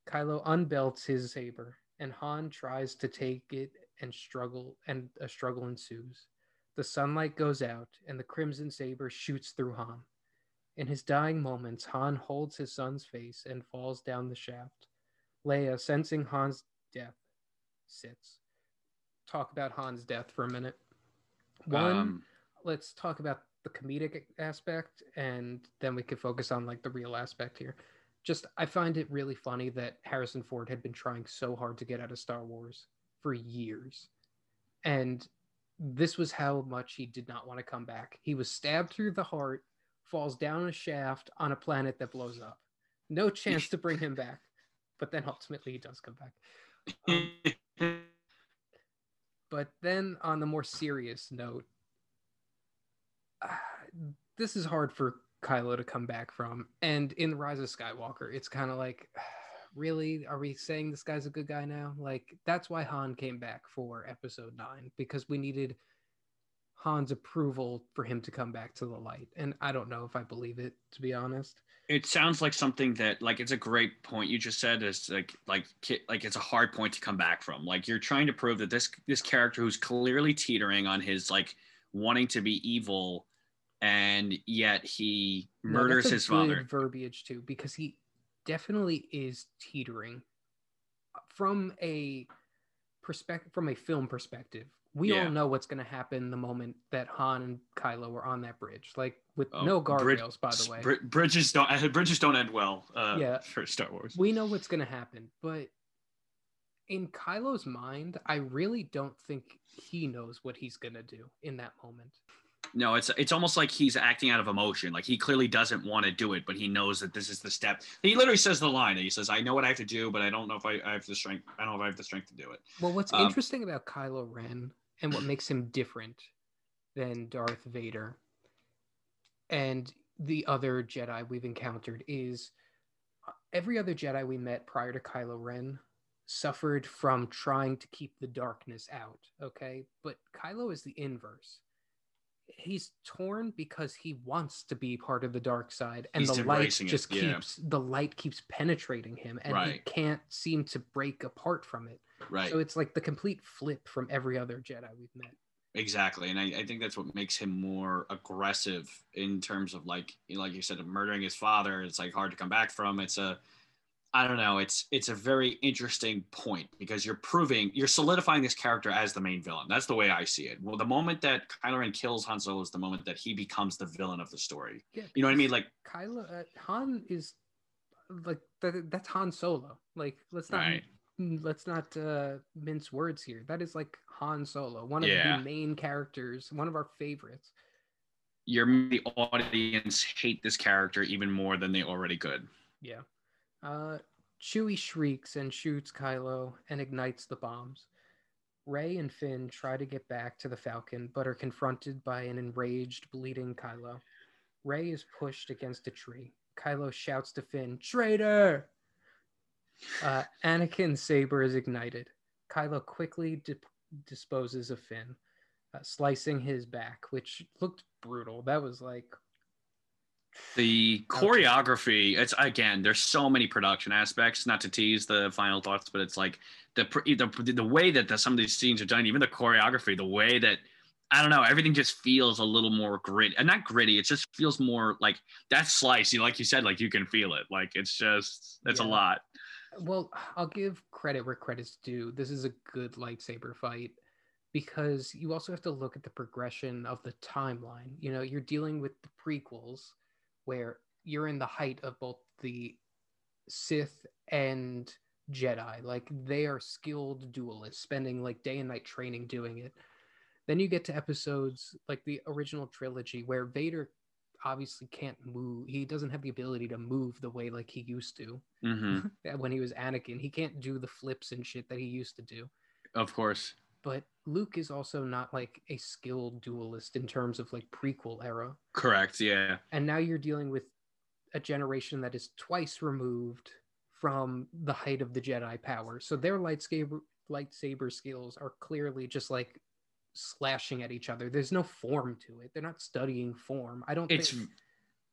Kylo unbelts his saber, and Han tries to take it and struggle, and a struggle ensues. The sunlight goes out, and the crimson saber shoots through Han. In his dying moments, Han holds his son's face and falls down the shaft. Leia, sensing Han's death, sits. Talk about Han's death for a minute. One, Um, let's talk about the comedic aspect, and then we could focus on like the real aspect here. Just, I find it really funny that Harrison Ford had been trying so hard to get out of Star Wars for years, and this was how much he did not want to come back. He was stabbed through the heart, falls down a shaft on a planet that blows up. No chance to bring him back, but then ultimately he does come back. But then on the more serious note, ah, this is hard for Kylo to come back from. And in The Rise of Skywalker, it's kind of like, really? Are we saying this guy's a good guy now? Like, that's why Han came back for episode nine, because we needed Han's approval for him to come back to the light. And I don't know if I believe it, to be honest. It sounds like something that like it's a great point you just said is like like like it's a hard point to come back from. Like you're trying to prove that this this character who's clearly teetering on his like wanting to be evil and yet he No, murders a his father. verbiage too because he definitely is teetering. From a perspective from a film perspective we Yeah. all know what's going to happen the moment that han and kylo are on that bridge like with Oh, no guardrails by the way. Brid- bridges don't bridges don't end well uh Yeah. for star wars. We know what's going to happen but in kylo's mind i really don't think he knows what he's going to do in that moment. No it's it's almost like he's acting out of emotion like he clearly doesn't want to do it but he knows that this is the step. He literally says the line he says i know what i have to do but i don't know if i, I have the strength i don't know if i have the strength to do it. Well, what's Um, interesting about Kylo Ren and what makes him different than Darth Vader and the other Jedi we've encountered is every other Jedi we met prior to Kylo Ren suffered from trying to keep the darkness out, okay? But Kylo is the inverse. He's torn because he wants to be part of the dark side and He's the light embracing it, just yeah. keeps the light keeps penetrating him and he can't seem to break apart from it. Right So it's like the complete flip from every other Jedi we've met. Exactly, and I, I think that's what makes him more aggressive in terms of like you know, like you said, murdering his father. It's like hard to come back from. It's a, I don't know. It's it's a very interesting point because you're proving you're solidifying this character as the main villain. That's the way I see it. Well, the moment that Kylo Ren kills Han Solo is the moment that he becomes the villain of the story. Yeah, You know what I mean? Like Kylo uh, Han is like that, that's Han Solo. Like let's not Right. Mm, let's not uh, mince words here. That is like Han Solo, one of Yeah. the main characters, one of our favorites. you're the audience hate this character even more than they already could. Yeah. Uh, Chewie shrieks and shoots Kylo and ignites the bombs. Rey and Finn try to get back to the Falcon, but are confronted by an enraged, bleeding Kylo. Rey is pushed against a tree. Kylo shouts to Finn, Traitor! Uh, Anakin's saber is ignited. Kylo quickly di- disposes of Finn, uh, slicing his back, which looked brutal. That was like the choreography it's again there's so many production aspects not to tease the final thoughts but it's like the the, the way that the, some of these scenes are done even the choreography the way that i don't know everything just feels a little more gritty and not gritty it just feels more like that slice you like you said like you can feel it like it's just it's a lot Well, I'll give credit where credit's due. This is a good lightsaber fight because you also have to look at the progression of the timeline. You know, you're dealing with the prequels where you're in the height of both the Sith and Jedi. Like they are skilled duelists, spending like day and night training doing it. Then you get to episodes like the original trilogy where Vader obviously can't move. He doesn't have the ability to move the way like he used to hmm when he was Anakin. He can't do the flips and shit that he used to do. Of course. But Luke is also not like a skilled duelist in terms of like prequel era. Correct. Yeah. And now you're dealing with a generation that is twice removed from the height of the Jedi power. So their lightsaber lightsaber skills are clearly just like slashing at each other. There's no form to it. They're not studying form. I don't It's think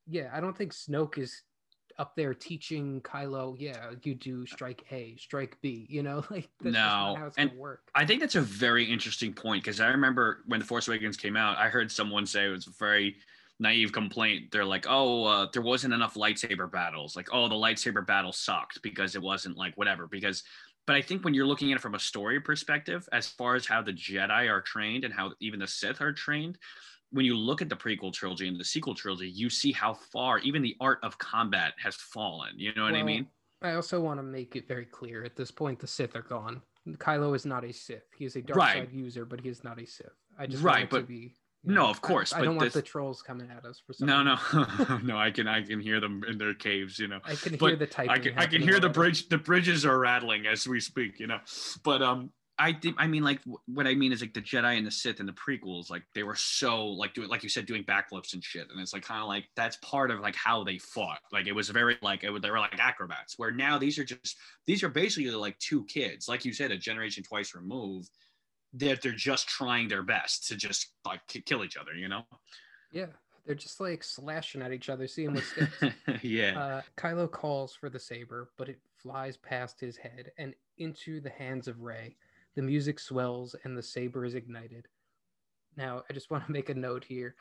yeah, I don't think Snoke is up there teaching Kylo, yeah, you do strike A, strike B, you know, like No, not how it's and- gonna work. I think that's a very interesting point because I remember when The Force Awakens came out, I heard someone say it was a very naive complaint. They're like, oh, uh, there wasn't enough lightsaber battles. Like, oh, the lightsaber battle sucked because it wasn't like whatever. Because, but I think when you're looking at it from a story perspective, as far as how the Jedi are trained and how even the Sith are trained, when you look at the prequel trilogy and the sequel trilogy, you see how far even the art of combat has fallen. You know what I mean? I also want to make it very clear at this point the Sith are gone. Kylo is not a Sith. He is a dark Right. side user, but he is not a Sith. I just Right, want it to be No, of course, I, but don't want this- the trolls coming at us for some No, no, no. I can I can hear them in their caves. You know. I can But hear the typing. I can I can hear the bridge. The bridges are rattling as we speak. You know, but um, I think I mean like what I mean is like the Jedi and the Sith and the prequels, like they were so like doing like you said doing backflips and shit, and it's like kind of like that's part of like how they fought. Like it was very like it was, they were like acrobats. Where now these are just these are basically like two kids, like you said, a generation twice removed. That they're just trying their best to just like ki- kill each other. You know. Yeah, they're just like slashing at each other, seeing what sticks. yeah. Uh, Kylo calls for the saber, but it flies past his head and into the hands of Rey. The music swells and the saber is ignited. Now, I just want to make a note here.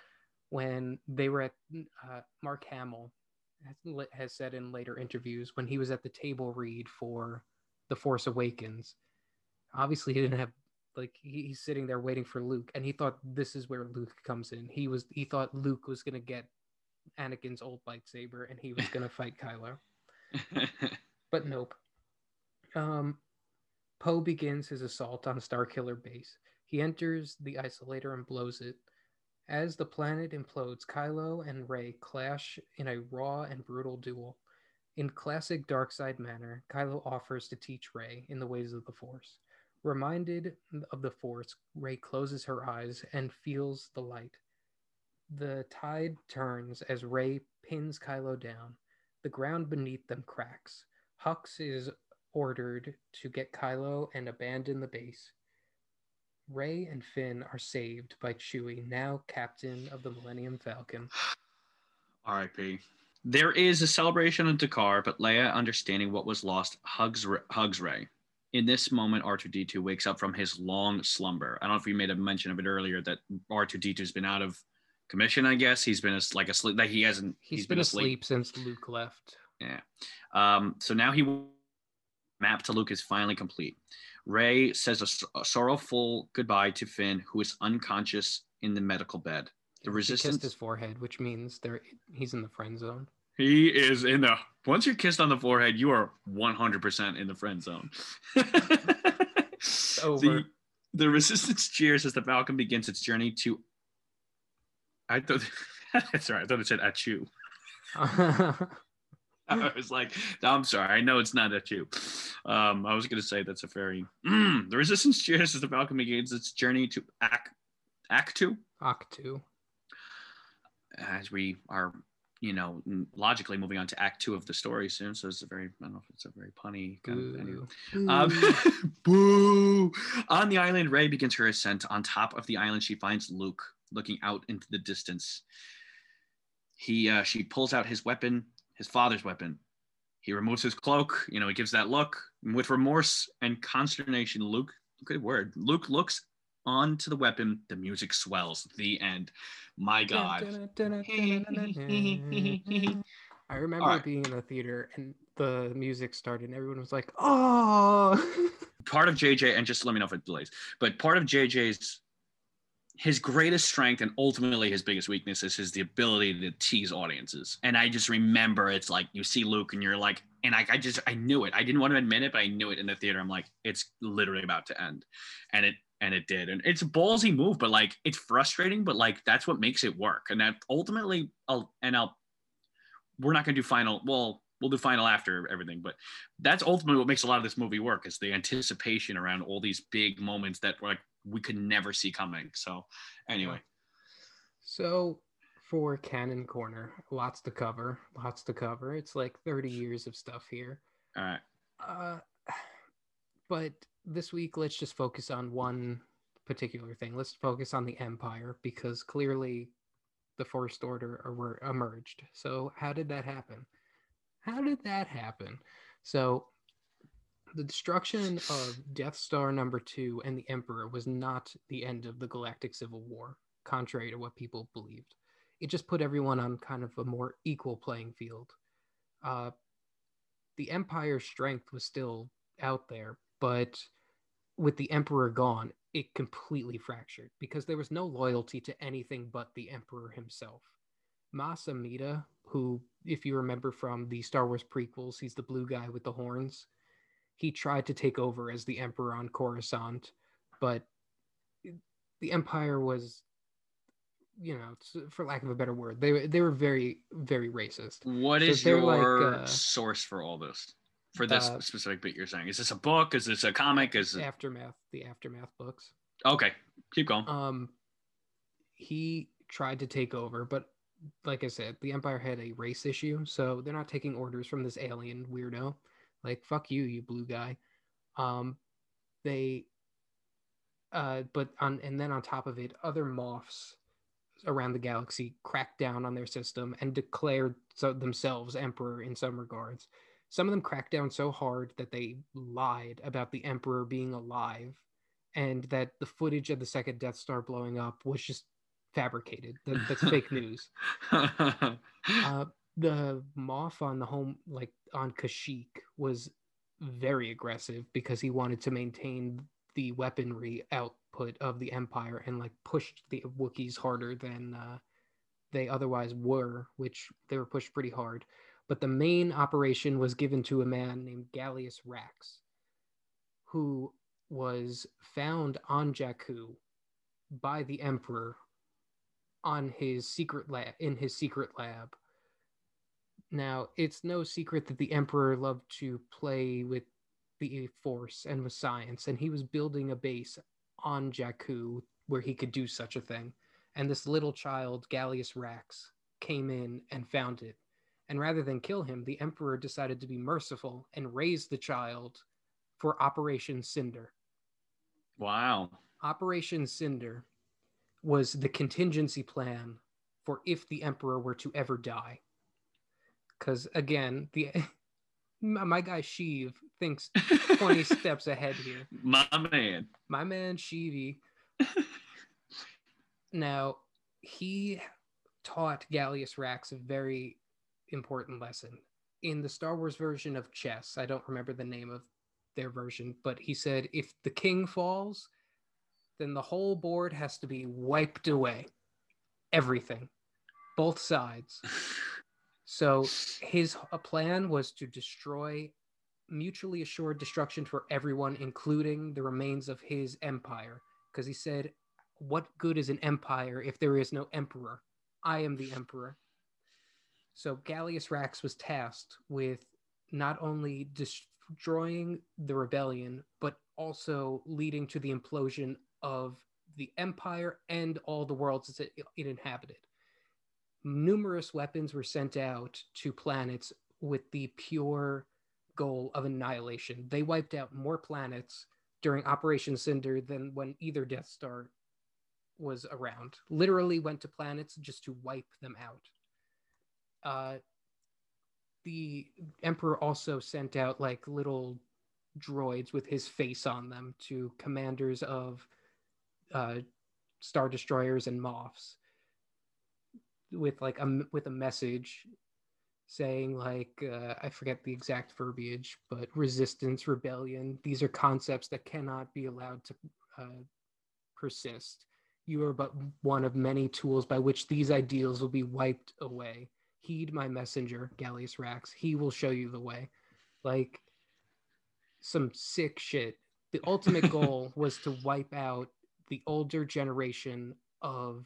When they were at uh, Mark Hamill has, has said in later interviews when he was at the table read for The Force Awakens, obviously he didn't have like he, he's sitting there waiting for Luke, and he thought this is where Luke comes in. He was he thought Luke was gonna get Anakin's old lightsaber and he was gonna fight Kylo. But nope. Um Poe begins his assault on Starkiller base. He enters the oscillator and blows it. As the planet implodes, Kylo and Rey clash in a raw and brutal duel. In classic dark side manner, Kylo offers to teach Rey in the ways of the Force. Reminded of the Force, Rey closes her eyes and feels the light. The tide turns as Rey pins Kylo down. The ground beneath them cracks. Hux is ordered to get Kylo and abandon the base. Rey and Finn are saved by Chewie, now captain of the Millennium Falcon. R.I.P. There is a celebration on D'Qar, but Leia, understanding what was lost, hugs hugs Rey. In this moment, R2D2 wakes up from his long slumber. I don't know if we made a mention of it earlier that R2D2 has been out of commission. I guess he's been as like asleep. Like he hasn't. he's been asleep since Luke left. Yeah. Um, so now he map to Luke is finally complete. Rey says a sorrowful goodbye to Finn, who is unconscious in the medical bed. The He resistance. kissed his forehead, which means there he's in the friend zone. He is in the. Once you're kissed on the forehead, you are 100% in the friend zone. over. The, the resistance cheers as the Falcon begins its journey to. I thought. sorry, I thought it said Achu. I was like, I'm sorry, I know it's not Achu. Um, I was going to say that's a very. Mm, the resistance cheers as the Falcon begins its journey to Act, Act 2. Octu. as we are, you know, logically moving on to Act Two of the story soon. So it's a very, I don't know if it's a very punny kind of. Anyway. Boo. Um, boo! On the island, Rey begins her ascent. On top of the island, she finds Luke looking out into the distance. He, uh, she pulls out his weapon, his father's weapon. He removes his cloak. You know, he gives that look with remorse and consternation. Luke, good word. Luke looks onto the weapon. The music swells. The end. My God. I remember Alright. being in the theater and the music started and everyone was like, "Oh!" part of JJ, and just let me know if it delays, but part of JJ's his greatest strength and ultimately his biggest weakness is his the ability to tease audiences. And I just remember it's like you see Luke and you're like, and I, I just I knew it. I didn't want to admit it, but I knew it in the theater. I'm like, it's literally about to end, and it and it did. And it's a ballsy move, but like it's frustrating, but like that's what makes it work. And that ultimately, I'll and I'll we're not gonna do final. Well, we'll do final after everything, but that's ultimately what makes a lot of this movie work is the anticipation around all these big moments that like we could never see coming. So anyway. So for Canon Corner, lots to cover, lots to cover. It's like 30 years of stuff here. All right. Uh, but this week, let's just focus on one particular thing. Let's focus on the Empire because clearly the First Order emerged. So, how did that happen? How did that happen? So, the destruction of Death Star number two and the Emperor was not the end of the Galactic Civil War, contrary to what people believed. It just put everyone on kind of a more equal playing field. Uh, the Empire's strength was still out there, but with the Emperor gone, it completely fractured because there was no loyalty to anything but the Emperor himself. Mas Amedda, who, if you remember from the Star Wars prequels, he's the blue guy with the horns. He tried to take over as the emperor on Coruscant, but the empire was you know for lack of a better word they they were very very racist. What is so your like, uh, source for all this for this uh, specific bit you're saying? Is this a book? Is this a comic? Is it... aftermath the aftermath books. Okay keep going. Um he tried to take over but like i said the empire had a race issue so they're not taking orders from this alien weirdo. Like fuck you, you blue guy. Um, they, uh, but on and then on top of it, other Moffs around the galaxy cracked down on their system and declared so themselves emperor in some regards. Some of them cracked down so hard that they lied about the emperor being alive and that the footage of the second Death Star blowing up was just fabricated. That, that's fake news. uh, the Moff on the home, like on Kashyyyk, was very aggressive because he wanted to maintain the weaponry output of the Empire and like pushed the Wookiees harder than uh, they otherwise were, which they were pushed pretty hard. But the main operation was given to a man named Gallius Rax, who was found on Jakku by the Emperor on his secret lab in his secret lab now, it's no secret that the Emperor loved to play with the Force and with science, and he was building a base on Jakku where he could do such a thing. And this little child, Gallius Rax, came in and found it. And rather than kill him, the Emperor decided to be merciful and raise the child for Operation Cinder. Wow. Operation Cinder was the contingency plan for if the Emperor were to ever die because again, the my guy Sheev thinks 20 steps ahead here. My man. My man Sheevy. now, he taught Gallius Rax a very important lesson. In the Star Wars version of chess, I don't remember the name of their version, but he said if the king falls, then the whole board has to be wiped away. Everything. Both sides. So his plan was to destroy mutually assured destruction for everyone, including the remains of his empire. Because he said, What good is an empire if there is no emperor? I am the emperor. So Gallius Rax was tasked with not only destroying the rebellion, but also leading to the implosion of the empire and all the worlds it, it inhabited numerous weapons were sent out to planets with the pure goal of annihilation. They wiped out more planets during Operation Cinder than when either Death Star was around. Literally went to planets just to wipe them out. Uh, the Emperor also sent out like little droids with his face on them to commanders of uh, star destroyers and moffs with like a with a message saying like uh, I forget the exact verbiage, but resistance, rebellion. These are concepts that cannot be allowed to uh, persist. You are but one of many tools by which these ideals will be wiped away. Heed my messenger, Gallius Rax. He will show you the way. Like some sick shit. The ultimate goal was to wipe out the older generation of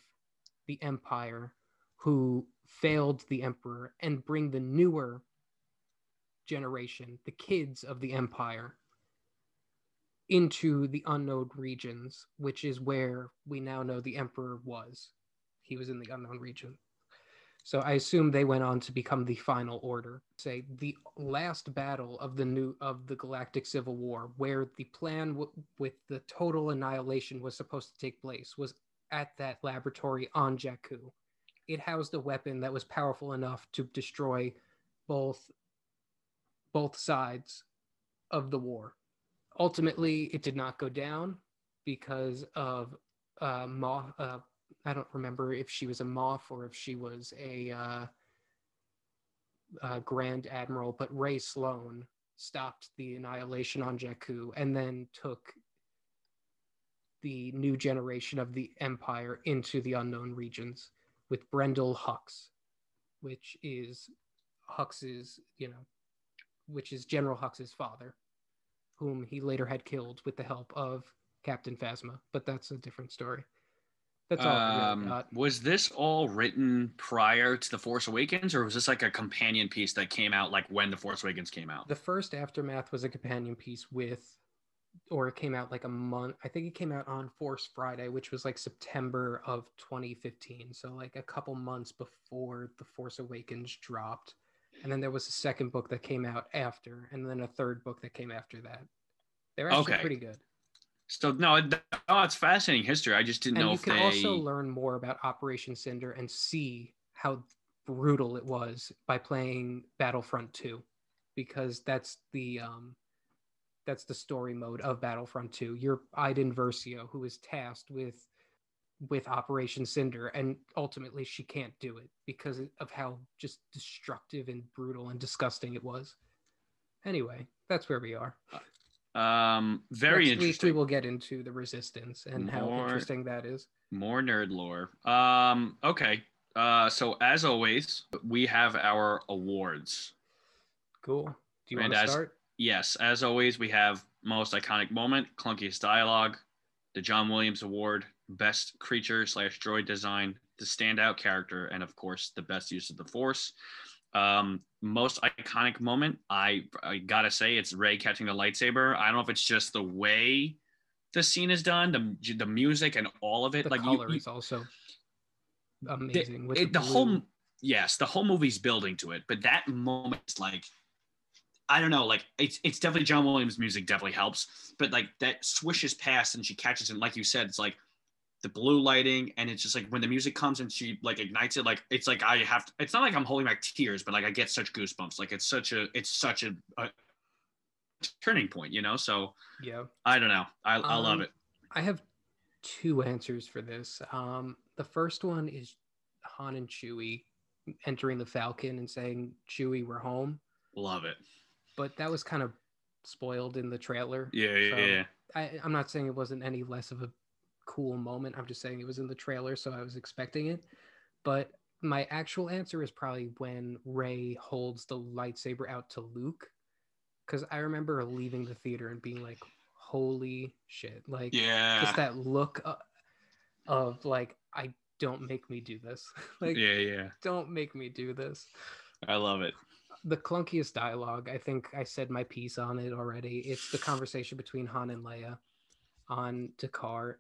the empire who failed the emperor and bring the newer generation, the kids of the empire, into the unknown regions, which is where we now know the emperor was. He was in the unknown region. So I assume they went on to become the final order. Say the last battle of the new of the Galactic Civil War, where the plan w- with the total annihilation was supposed to take place, was at that laboratory on Jakku. It housed a weapon that was powerful enough to destroy both both sides of the war. Ultimately, it did not go down because of uh, Moff. Uh, I don't remember if she was a Moff or if she was a uh, Grand Admiral, but Rae Sloane stopped the annihilation on Jakku and then took the new generation of the Empire into the unknown regions with Brendol Hux, which is Hux's, you know, which is General Hux's father, whom he later had killed with the help of Captain Phasma. But that's a different story. That's all Um, was this all written prior to The Force Awakens, or was this like a companion piece that came out like when The Force Awakens came out? The first aftermath was a companion piece with, or it came out like a month. I think it came out on Force Friday, which was like September of 2015. So like a couple months before the Force Awakens dropped, and then there was a second book that came out after, and then a third book that came after that. They're actually Okay. pretty good. So no, it, oh, it's fascinating history. I just didn't and know you if can they. also learn more about Operation Cinder and see how brutal it was by playing Battlefront 2 because that's the um that's the story mode of Battlefront 2. You're Iden Versio who is tasked with with Operation Cinder and ultimately she can't do it because of how just destructive and brutal and disgusting it was. Anyway, that's where we are. Um, very Next week interesting. we will get into the resistance and how interesting that is. More nerd lore. Um, okay. Uh, so as always, we have our awards. Cool. Do you And want to as- start? Yes, as always, we have most iconic moment, clunkiest dialogue, the John Williams Award, best creature slash droid design, the standout character, and of course, the best use of the Force. Um, most iconic moment, I, I gotta say, it's Rey catching the lightsaber. I don't know if it's just the way the scene is done, the the music and all of it. the like color you, you is also amazing. with it- the blue. whole yes the whole movie's building to it but that moment is like i don't know like it's it's definitely john williams music definitely helps but like that swishes past and she catches it like you said it's like the blue lighting and it's just like when the music comes and she like ignites it like it's like i have to, it's not like i'm holding back tears but like i get such goosebumps like it's such a it's such a, a turning point you know so yeah. i don't know i, I love Um, it I have two answers for this. Um, the first one is Han and Chewie entering the Falcon and saying, "Chewie, we're home," love it but that was kind of spoiled in the trailer. yeah yeah, So- yeah. I, I'm not saying it wasn't any less of a cool moment. I'm just saying it was in the trailer, so I was expecting it. But my actual answer is probably when Rey holds the lightsaber out to Luke, because I remember leaving the theater and being like, "Holy shit!" Like, yeah just that look of, of like, "I don't make me do this." like, yeah yeah don't make me do this i love it the clunkiest dialogue. I think I said my piece on it already. It's the conversation between Han and Leia on D'Qar.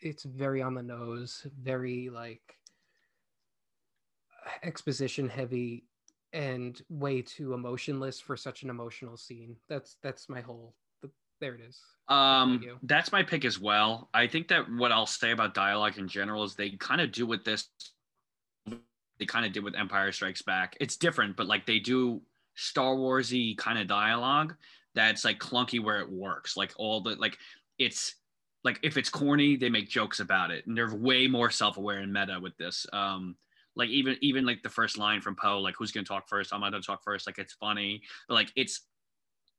It's very on the nose, very like exposition heavy and way too emotionless for such an emotional scene. That's that's my whole there it is. Um, that's my pick as well. I think that what I'll say about dialogue in general is they kind of do with this. They kind of did with Empire Strikes Back. It's different, but like they do Star Warsy kind of dialogue that's like clunky where it works. Like all the like it's like if it's corny, they make jokes about it, and they're way more self-aware and meta with this. Um, like even even like the first line from Poe, like who's gonna talk first? I'm gonna talk first. Like it's funny, but like it's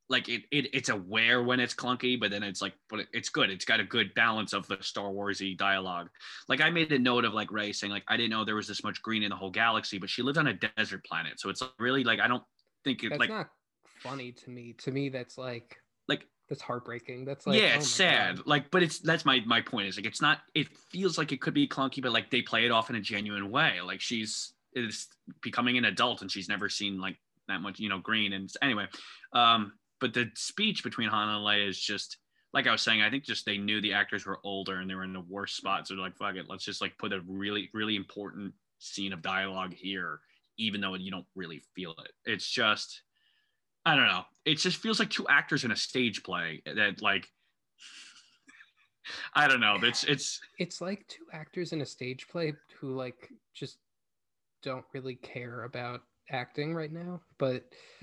like it, it it's aware when it's clunky, but then it's like, but it's good. It's got a good balance of the Star Warsy dialogue. Like I made a note of like Rey saying like I didn't know there was this much green in the whole galaxy, but she lived on a desert planet, so it's really like I don't think it That's like not funny to me. To me, that's like that's heartbreaking. That's like yeah, oh it's my sad. God. Like, but it's that's my my point is like it's not. It feels like it could be clunky, but like they play it off in a genuine way. Like she's is becoming an adult and she's never seen like that much, you know, green. And anyway, um, but the speech between Han and Leia is just like I was saying. I think just they knew the actors were older and they were in the worst spot, so they're like, fuck it, let's just like put a really really important scene of dialogue here, even though you don't really feel it. It's just. I don't know. It just feels like two actors in a stage play that like I don't know. It's it's It's like two actors in a stage play who like just don't really care about acting right now. But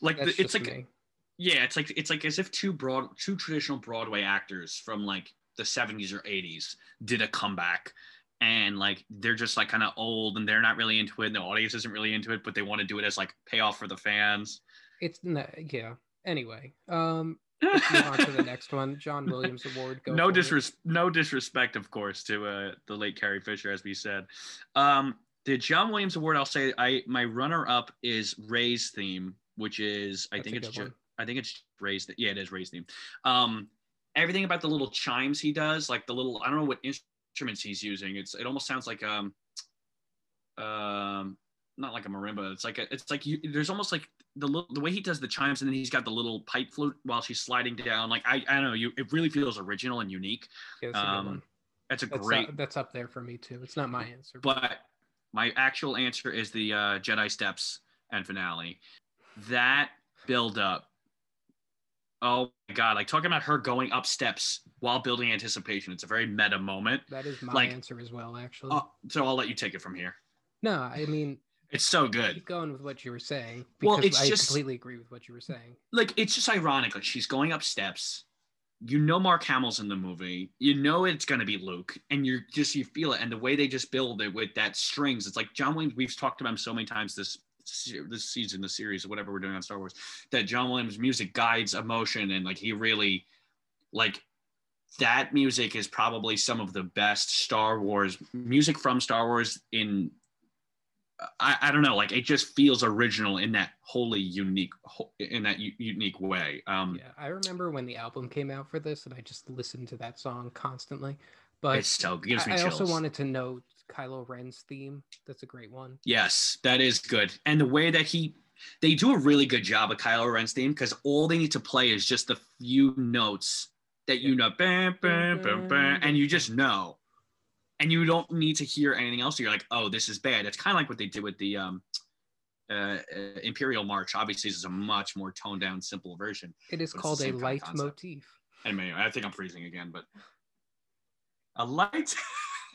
like the, it's like me. yeah, it's like it's like as if two broad two traditional Broadway actors from like the 70s or 80s did a comeback and like they're just like kind of old and they're not really into it and the audience isn't really into it but they want to do it as like payoff for the fans It's no, yeah. Anyway, um, on to the next one. John Williams Award. Go no for it. disres- no disrespect of course to uh the late carrie fisher as we said um the john williams award i'll say i my runner up is rey's theme which is i That's think it's ju- i think it's rey's th- yeah it is rey's theme um everything about the little chimes he does like the little i don't know what instruments he's using it's it almost sounds like um um not like a marimba it's like a, it's like you, there's almost like the little the way he does the chimes and then he's got the little pipe flute while she's sliding down like i i don't know you it really feels original and unique Yeah, that's a um, one. that's a That's, great up, that's up there for me too. It's not my answer. but my actual answer is the uh, Jedi Steps and finale. That build up. Oh my god! Like talking about her going up steps while building anticipation. It's a very meta moment. that is my like- answer as well. Actually, Uh, so I'll let you take it from here. no, I mean It's so good. keep going with what you were saying Well, because it's I just- completely agree with what you were saying. Like it's just ironic. Like she's going up steps. You know Mark Hamill's in the movie. You know it's gonna be Luke, and you're just you feel it. And the way they just build it with that strings, it's like John Williams. We've talked about him so many times this this season, the series, or whatever we're doing on Star Wars. That John Williams' music guides emotion, and like he really, like that music is probably some of the best Star Wars music from Star Wars in. I, I don't know, like it just feels original in that wholly unique, in that u- unique way. Um, Yeah, I remember when the album came out for this, and I just listened to that song constantly. But it's so gives me I, I also wanted to note Kylo Ren's theme. That's a great one. Yes, that is good. And the way that he they do a really good job of Kylo Ren's theme because all they need to play is just the few notes that you know, bam, bam, bam, bam, and you just know. And you don't need to hear anything else. You're like, oh, this is bad. It's kind of like what they did with the um, uh, uh, Imperial March. Obviously, this is a much more toned down, simple version. It is But it's the called a same kind of leitmotif. Anyway, I think I'm freezing again, but a light.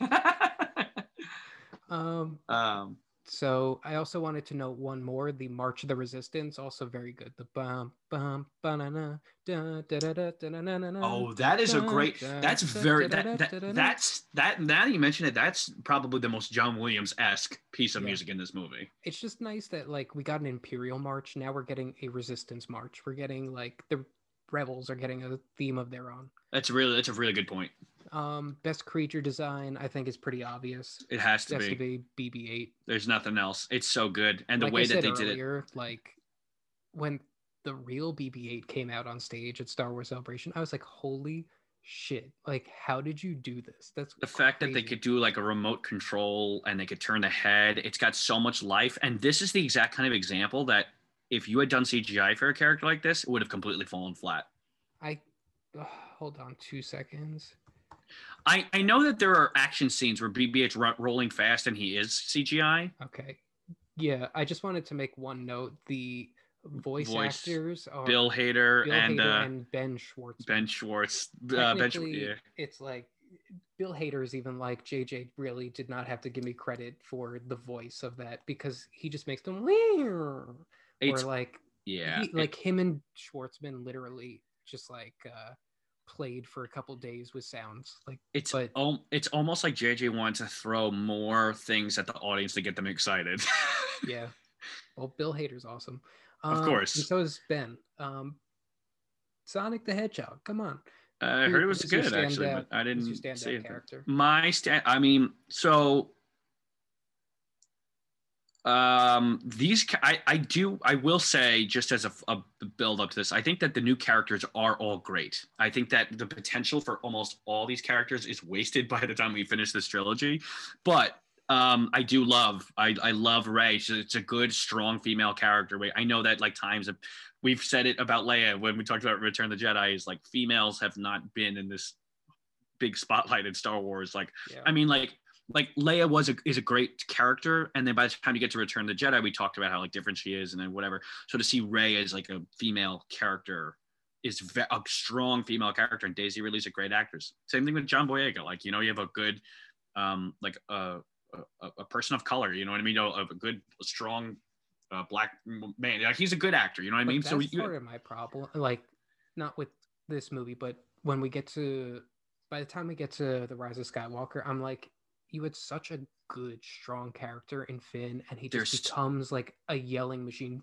Um, um, so I also wanted to note one more: the March of the Resistance, also very good. The bum bum banana da da da da da. Oh, that is a great. That's very that, that's that. Now you mention it, that's probably the most John Williams esque piece of music in this movie. It's just nice that like we got an Imperial March. Now we're getting a Resistance March. We're getting like the rebels are getting a theme of their own. That's really that's a really good point. Um, best creature design, I think, is pretty obvious. It has It to has be. to be BB-8. There's nothing else. It's so good, and the like way I that they did it. like when the real BB-8 came out on stage at Star Wars Celebration, I was like, "Holy shit! Like, how did you do this?" That's The fact that they could do like a remote control and they could turn the head, it's got so much life. And this is the exact kind of example that if you had done CGI for a character like this, it would have completely fallen flat. I hold on two seconds. I, I know that there are action scenes where BB-8's ro- rolling fast and he is CGI. Okay, yeah, I just wanted to make one note: the voice, Voice, actors are Bill Hader Bill and, Hader uh, and Ben Schwartz. Ben Schwartz. Uh, ben Schwartz yeah. it's like Bill Hader's even like JJ really did not have to give me credit for the voice of that because he just makes them or It's, like yeah. he, like him and Schwartzman literally just like uh played for a couple days with sounds like it's but- al- it's almost like JJ wanted to throw more things at the audience to get them excited. yeah well Bill Hader's awesome Of Um, course. So is Ben. Um, Sonic the Hedgehog. Come on. I heard it was good actually, I didn't see it. character? My stand. I mean, so um these I, I do i will say just as a, a build up to this i think that the new characters are all great. I think that the potential for almost all these characters is wasted by the time we finish this trilogy. But um i do love i i love rey She's- it's a good strong female character. Wait, i know that like times we've said it about leia. When we talked about return of the jedi is like females have not been in this big spotlight in star wars. Like Yeah. I mean, like like Leia was a is a great character, and then by the time you get to Return of the Jedi, we talked about how like different she is, and then whatever. So to see Rey as like a female character is ve- a strong female character, and Daisy Ridley's a great actress. Same thing with John Boyega. Like you know, you have a good um like a a, a person of color. You know what I mean? You know, of a good strong uh, black man. Like he's a good actor. You know what I But mean? So you, part of my problem. Like, not with this movie, but when we get to, by the time we get to the Rise of Skywalker, I'm like, you had such a good, strong character in Finn, and he just There's- becomes like a yelling machine.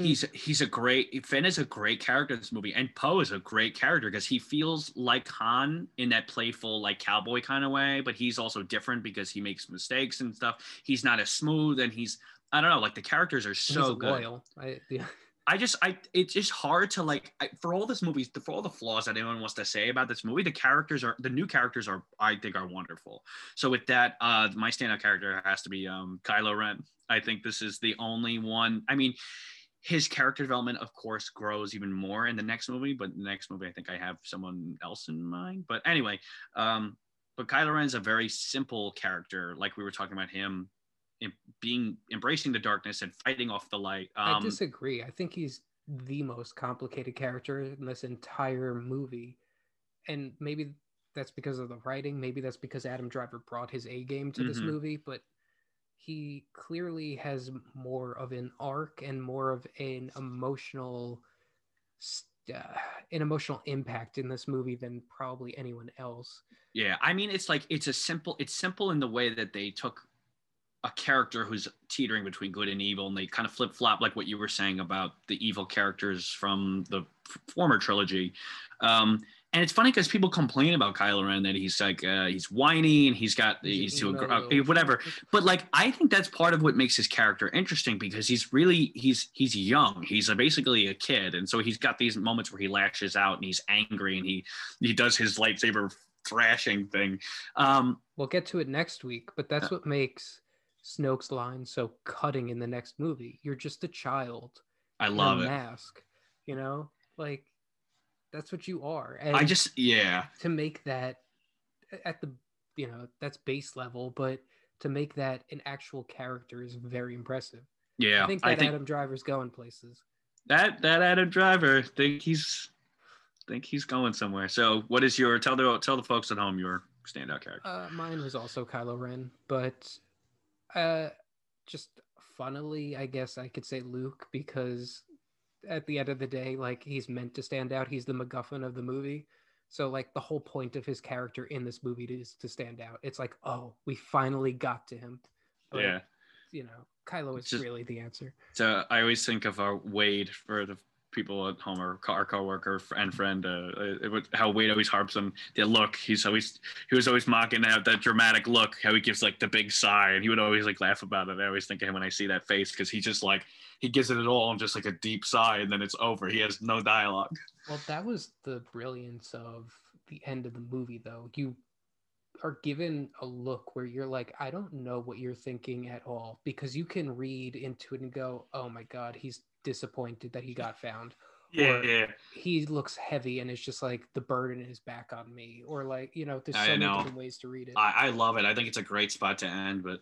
he's he's a great Finn is a great character in this movie, and Poe is a great character because he feels like Han in that playful, like cowboy kind of way, but he's also different because he makes mistakes and stuff. He's not as smooth, and he's I don't know, like the characters are so good. I, yeah. I just I it's just hard to like I, for all this movie for all the flaws that anyone wants to say about this movie the characters are the new characters are I think are wonderful. So with that uh my standout character has to be um Kylo Ren. I think this is the only one I mean his character development of course grows even more in the next movie but the next movie I think I have someone else in mind. But anyway um but Kylo Ren is a very simple character like we were talking about him being embracing the darkness and fighting off the light um I disagree. I think he's the most complicated character in this entire movie. And maybe that's because of the writing. Maybe that's because Adam Driver brought his A game to this Mhm. movie, but he clearly has more of an arc and more of an emotional st- uh, an emotional impact in this movie than probably anyone else. Yeah, I mean, it's like it's a simple. It's simple in the way that they took a character who's teetering between good and evil, and they kind of flip flop, like what you were saying about the evil characters from the f- former trilogy. Um, and it's funny because people complain about Kylo Ren that he's like uh, he's whiny and he's got He's he's, too aggr- uh, whatever. But like, I think that's part of what makes his character interesting because he's really he's he's young. He's a, basically a kid, and so he's got these moments where he lashes out and he's angry and he he does his lightsaber thrashing thing. Um, We'll get to it next week, but that's Uh. what makes Snoke's line so cutting in the next movie. You're just a child. I love it. mask you know like that's what you are and I just yeah to make that at the you know that's base level but to make that an actual character is very impressive yeah. i think that adam driver's going places that that Adam Driver think he's think he's going somewhere. So what is your tell the tell the folks at home your standout character? uh, mine was also kylo ren but uh just funnily i guess i could say luke because at the end of the day like he's meant to stand out. He's the macguffin of the movie. So like the whole point of his character in this movie is to stand out. It's like oh we finally got to him. But, yeah. you know kylo is just- really the answer. So I always think of our Wade for the people at home or our coworker and friend. Uh, it would, how Wade always harps on the look. He's always he was always mocking that that dramatic look. How he gives like the big sigh, and he would always like laugh about it. I always think of him when I see that face because he just like he gives it all and just like a deep sigh, and then it's over. He has no dialogue. well that was the brilliance of the end of the movie though you are given a look where you're like i don't know what you're thinking at all because you can read into it and go oh my god he's disappointed that he got found Yeah, yeah. he looks heavy and it's just like the burden is back on me or like you know there's so I many know. different ways to read it I, I love it. I think it's a great spot to end. But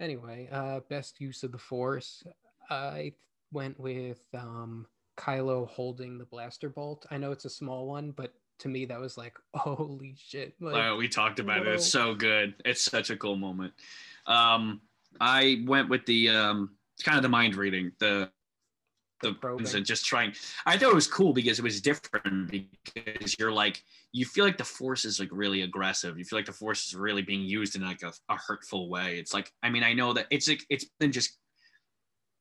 anyway uh best use of the force i went with um kylo holding the blaster bolt i know it's a small one but to me that was like holy shit like we talked about it. It's so good. It's such a cool moment. Um, I went with the um, kind of the mind reading, the the probing. and just trying. I thought it was cool because it was different because you're like you feel like the force is like really aggressive. You feel like the force is really being used in like a, a hurtful way. It's like I mean I know that it's like it's been just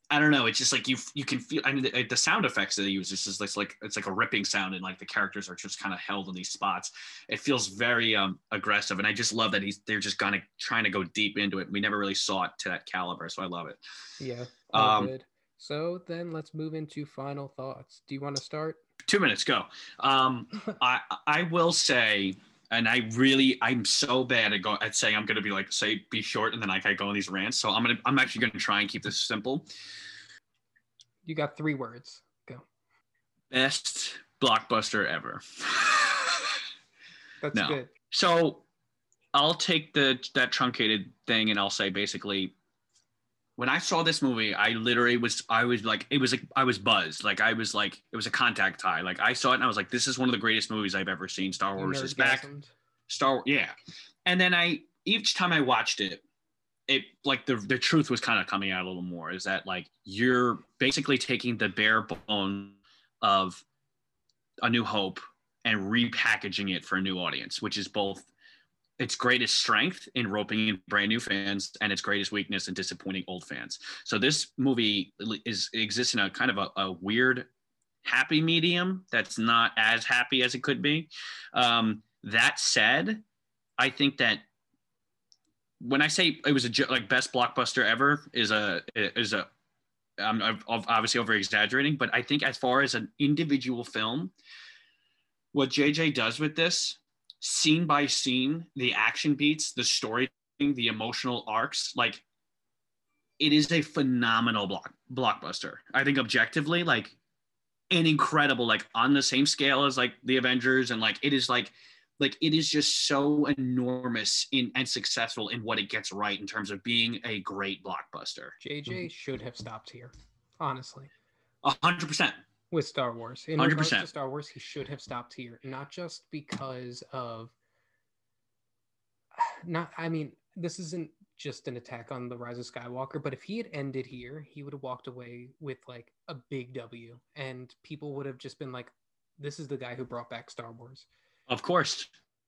I don't know. It's just like you you can feel. I mean, the, the sound effects that they use is just it's like it's like a ripping sound, and like the characters are just kind of held in these spots. It feels very um aggressive, and I just love that he's they're just kind of trying to go deep into it. We never really saw it to that caliber, so I love it. Yeah. Um, good. So then let's move into final thoughts. Do you want to start? Two minutes, go. Um, I I will say, and I really I'm so bad at go at saying I'm gonna be like say be short, and then like I go on these rants. So I'm gonna I'm actually gonna try and keep this simple. You got three words. Go. Best blockbuster ever. That's No. good. So I'll take the that truncated thing and I'll say basically when I saw this movie, I literally was I was like it was like I was buzzed. Like I was like it was a contact high. Like I saw it and I was like, this is one of the greatest movies I've ever seen. Star Wars is back. Star Wars, yeah. And then I each time I watched it, it like the the truth was kind of coming out a little more. Is that like you're basically taking the bare bone of A New Hope and repackaging it for a new audience, which is both its greatest strength in roping in brand new fans and its greatest weakness in disappointing old fans. So this movie is exists in a kind of a, a weird happy medium that's not as happy as it could be. Um, that said, I think that when I say it was a like best blockbuster ever is a is a I'm I'm obviously over exaggerating, but I think as far as an individual film, what JJ does with this, scene by scene, the action beats, the story, the emotional arcs, like it is a phenomenal block blockbuster. I think objectively, like an incredible, like on the same scale as like the Avengers, and like it is like like it is just so enormous in and successful in what it gets right in terms of being a great blockbuster. JJ should have stopped here. Honestly. A hundred percent. With Star Wars. In 100%. regards to Star Wars, he should have stopped here, not just because of not. I mean, this isn't just an attack on the Rise of Skywalker, but if he had ended here, he would have walked away with like a big W, and people would have just been like, "This is the guy who brought back Star Wars." Of course.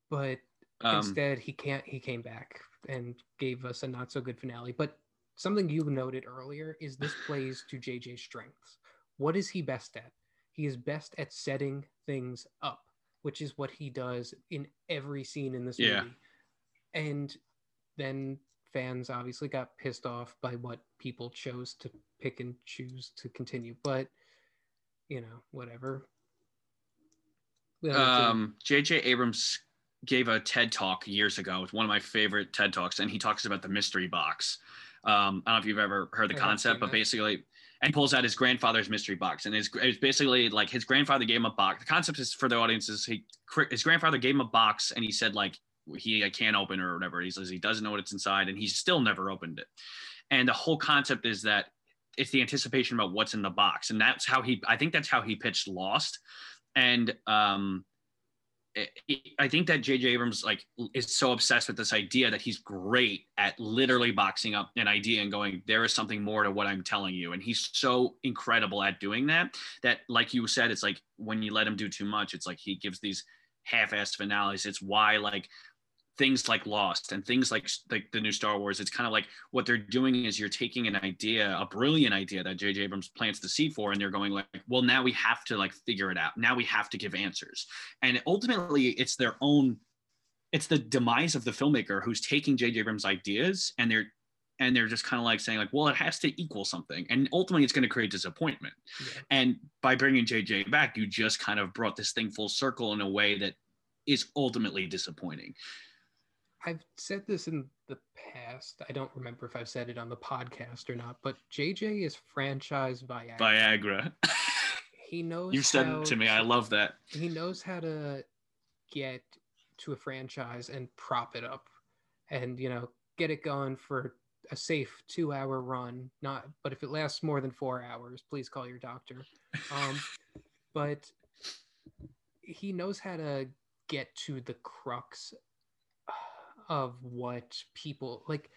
But Um, instead, he can't. He came back and gave us a not so good finale. But something you noted earlier is this plays to JJ's strengths. What is he best at? He is best at setting things up, which is what he does in every scene in this Yeah. movie. And then fans obviously got pissed off by what people chose to pick and choose to continue. But you know, whatever. We don't need to- um, J.J. Abrams gave a TED talk years ago. It's one of my favorite TED talks, and he talks about the mystery box. Um, I don't know if you've ever heard the I concept, but basically, and pulls out his grandfather's mystery box, and it's basically like his grandfather gave him a box. The concept is for the audience is he his grandfather gave him a box, and he said like he I can't open it or whatever. He says he doesn't know what it's inside, and he's still never opened it. And the whole concept is that it's the anticipation about what's in the box, and that's how he. I think that's how he pitched Lost, and um, Eh, I think that J.J. Abrams like is so obsessed with this idea that he's great at literally boxing up an idea and going, there is something more to what I'm telling you, and he's so incredible at doing that. That, like you said, it's like when you let him do too much, it's like he gives these half-assed finales. It's why like things like Lost and things like like the new Star Wars. It's kind of like what they're doing is you're taking an idea, a brilliant idea that J.J. Abrams plants the seed for, and they're going like, well, now we have to like figure it out. Now we have to give answers, and ultimately, it's their own. It's the demise of the filmmaker who's taking J.J. Abrams' ideas and they're and they're just kind of like saying like, well, it has to equal something, and ultimately, it's going to create disappointment. Yeah. And by bringing JJ back, you just kind of brought this thing full circle in a way that is ultimately disappointing. I've said this in the past. I don't remember if I've said it on the podcast or not, but JJ is franchise Viagra. Viagra. He knows you said it to me. I love that. he knows how to get to a franchise and prop it up and you know get it going for a safe two hour run not but if it lasts more than four hours please call your doctor um but he knows how to get to the crux of what people like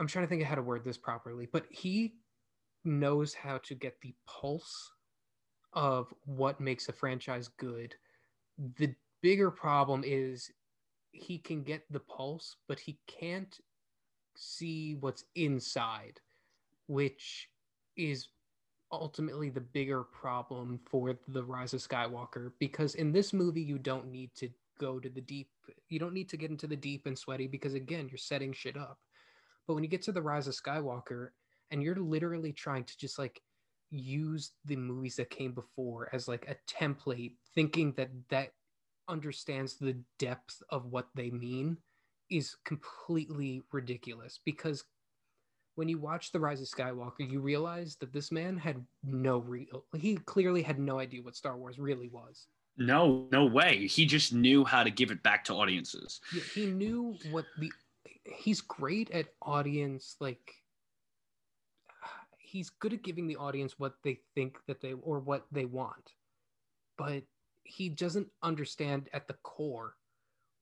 i'm trying to think of how to word this properly but he knows how to get the pulse of what makes a franchise good. The bigger problem is he can get the pulse but he can't see what's inside which is ultimately the bigger problem for the rise of skywalker because in this movie you don't need to go to the deep you don't need to get into the deep and sweaty because again you're setting shit up. But when you get to the rise of skywalker and you're literally trying to just like use the movies that came before as like a template thinking that that understands the depth of what they mean is completely ridiculous because when you watch the rise of skywalker you realize that this man had no real he clearly had no idea what star wars really was No, no way. He just knew how to give it back to audiences. he, he knew what the he's great at audience like he's good at giving the audience what they think that they or what they want but he doesn't understand at the core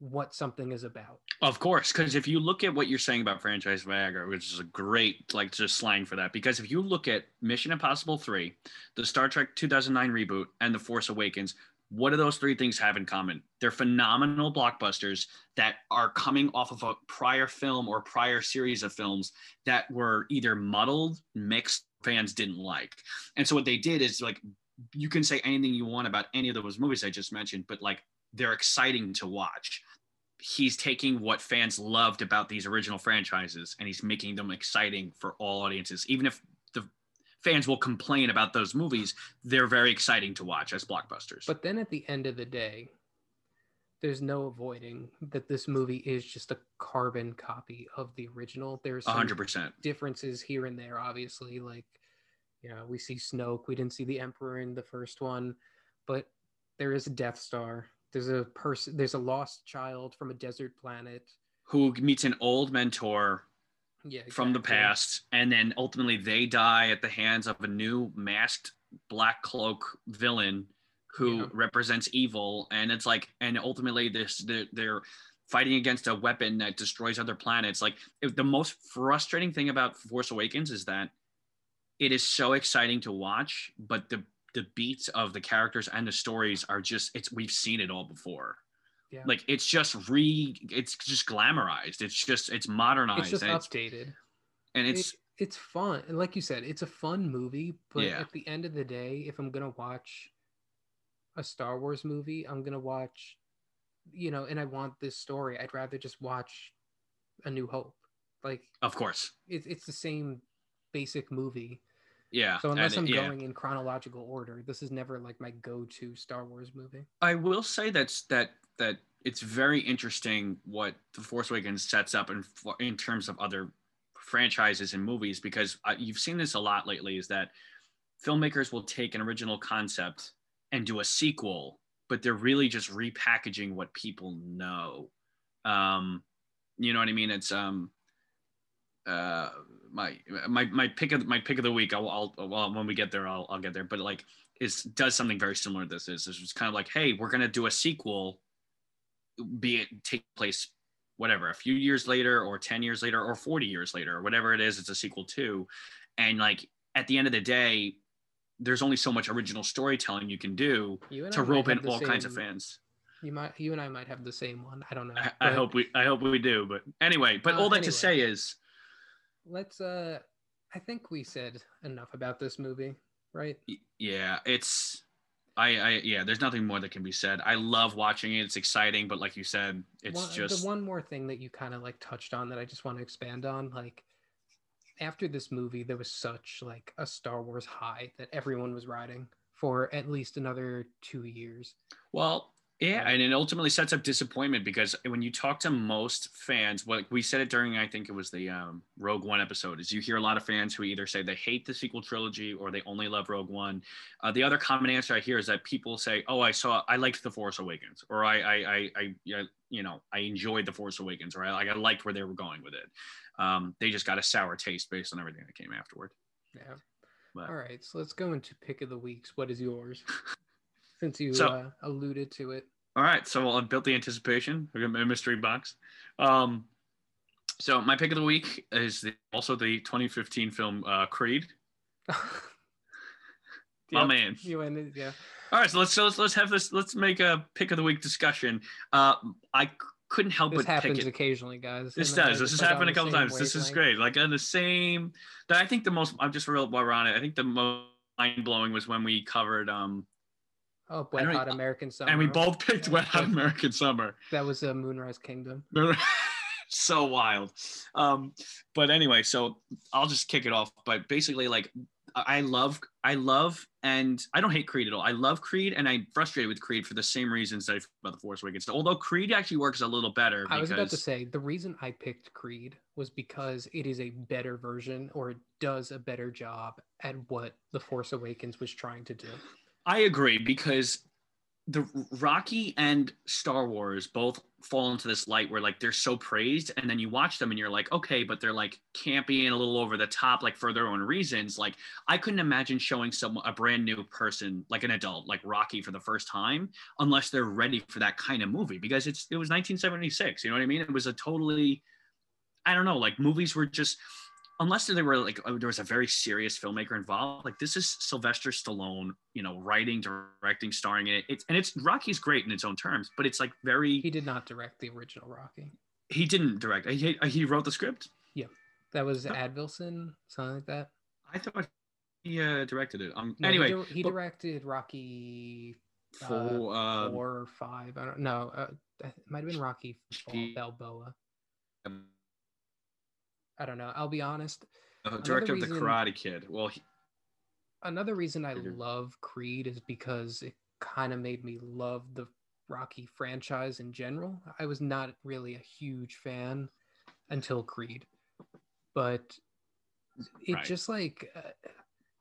what something is about Of course, because if you look at what you're saying about franchise Viagra, which is a great like just slang for that, because if you look at Mission Impossible 3, the Star Trek 2009 reboot, and The Force Awakens, what do those three things have in common? They're phenomenal blockbusters that are coming off of a prior film or prior series of films that were either muddled, mixed, fans didn't like. And so what they did is like you can say anything you want about any of those movies I just mentioned, but like they're exciting to watch he's taking what fans loved about these original franchises and he's making them exciting for all audiences. Even if fans will complain about those movies, they're very exciting to watch as blockbusters. but then at the end of the day there's no avoiding that this movie is just a carbon copy of the original there's some hundred percent. differences here and there obviously like you know we see snoke we didn't see the emperor in the first one but there is a death star there's a person there's a lost child from a desert planet Who meets an old mentor yeah from the past, and then ultimately they die at the hands of a new masked black cloak villain who Yeah. represents evil. And it's like, and ultimately this they're, they're fighting against a weapon that destroys other planets. Like if the most frustrating thing about Force Awakens is that it is so exciting to watch, but the the beats of the characters and the stories are just it's we've seen it all before. Yeah. Like it's just re it's just glamorized. It's just it's modernized it's just and, it's, updated and it's it, it's fun and like you said it's a fun movie but Yeah. at the end of the day if i'm gonna watch a star wars movie i'm gonna watch you know and i want this story i'd rather just watch a new hope like of course. it's, it's the same basic movie Yeah. so unless i'm yeah. going in chronological order this is never like my go-to star wars movie I will say that's that that it's very interesting what the Force Awakens sets up in in terms of other franchises and movies because uh, you've seen this a lot lately. Is that filmmakers will take an original concept and do a sequel, but they're really just repackaging what people know. Um, you know what I mean? It's um, uh, my my my pick of my pick of the week. I'll, I'll well when we get there, I'll I'll get there. But like, is does something very similar to this. Is it's kind of like, hey, we're gonna do a sequel, be it take place whatever a few years later or 10 years later or 40 years later or whatever it is it's a sequel to. And like at the end of the day there's only so much original storytelling you can do you to rope in all kinds of fans. You might you and i might have the same one. I don't know. I, I hope we i hope we do but anyway but Uh, all that anyway. to say is let's uh i think we said enough about this movie right? Yeah it's I, I yeah there's nothing more that can be said i love watching it it's exciting but like you said it's one, just the one more thing that you kind of like touched on that I just want to expand on. Like after this movie, there was such like a Star Wars high that everyone was riding for at least another two years. Well, yeah, and it ultimately sets up disappointment because when you talk to most fans, what we said it during, I think it was the um, Rogue One episode, is you hear a lot of fans who either say they hate the sequel trilogy or they only love Rogue One. Uh, the other common answer I hear is that people say, "Oh, I saw, I liked the Force Awakens," or "I, I, I, I you know, I enjoyed the Force Awakens," or "I, like, I liked where they were going with it." Um, they just got a sour taste based on everything that came afterward. Yeah. But- All right, so let's go into pick of the weeks. What is yours? Since you So- uh, alluded to it. All right, so I built the anticipation. We got my mystery box. Um, so my pick of the week is the, also the 2015 film uh, Creed. My Yep, man. You ended, yeah. All right, so let's so let's let's have this. Let's make a pick of the week discussion. Uh, I couldn't help This but pick it. occasionally, guys. This does. This has happened a couple times. This is great. Like on the same. That I think the most. I'm just real while we're on it. I think the most mind blowing was when we covered um Oh, Wet Hot American Summer. and we both picked Wet Hot American Summer. That was a Moonrise Kingdom. so wild. Um, but anyway, so I'll just kick it off. But basically, like I love, I love, and I don't hate Creed at all. I love Creed, and I'm frustrated with Creed for the same reasons that I about the Force Awakens. Although Creed actually works a little better. I was about to say the reason I picked Creed was because it is a better version or it does a better job at what The Force Awakens was trying to do. I agree because the Rocky and Star Wars both fall into this light where like they're so praised, and then you watch them and you're like, okay, but they're like campy and a little over the top, like for their own reasons. Like I couldn't imagine showing someone a brand new person, like an adult, like Rocky for the first time, unless they're ready for that kind of movie because it's it was 1976. You know what I mean? It was a totally, I don't know, like movies were just unless they were like oh, there was a very serious filmmaker involved like this is sylvester stallone you know writing directing starring in it it's and it's rocky's great in its own terms but it's like very He did not direct the original Rocky. He didn't direct he, he wrote the script yeah That was Oh. Avildsen, something like that. i thought he uh, directed it um No, he anyway he, but- directed Rocky uh, for uh, four or five. I don't know. Uh, it might have been Rocky Balboa. I don't know. I'll be honest. uh, director of the karate kid well he, Another reason I love Creed is because it kind of made me love the Rocky franchise in general. I was not really a huge fan until Creed, but it Right. just like uh,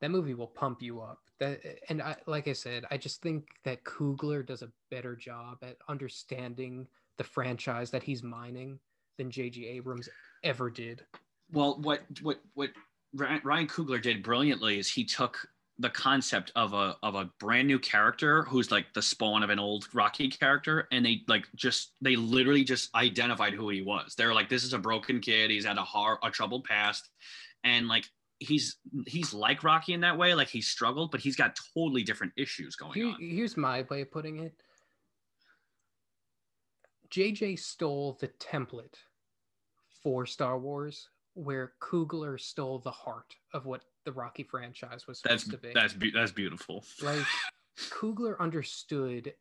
that movie will pump you up. That and I like I said, I just think that Coogler does a better job at understanding the franchise that he's mining than J.J. Abrams ever did. well what what what ryan coogler did brilliantly is he took the concept of a of a brand new character who's like the spawn of an old rocky character and they like just they literally just identified who he was. They're like this is a broken kid. He's had a hard a troubled past. And like he's he's like rocky in that way. Like he struggled but he's got totally different issues going Here, on. here's my way of putting it. JJ stole the template for Star Wars, where Coogler stole the heart of what the Rocky franchise was supposed that's to be. that's be- that's beautiful like Coogler understood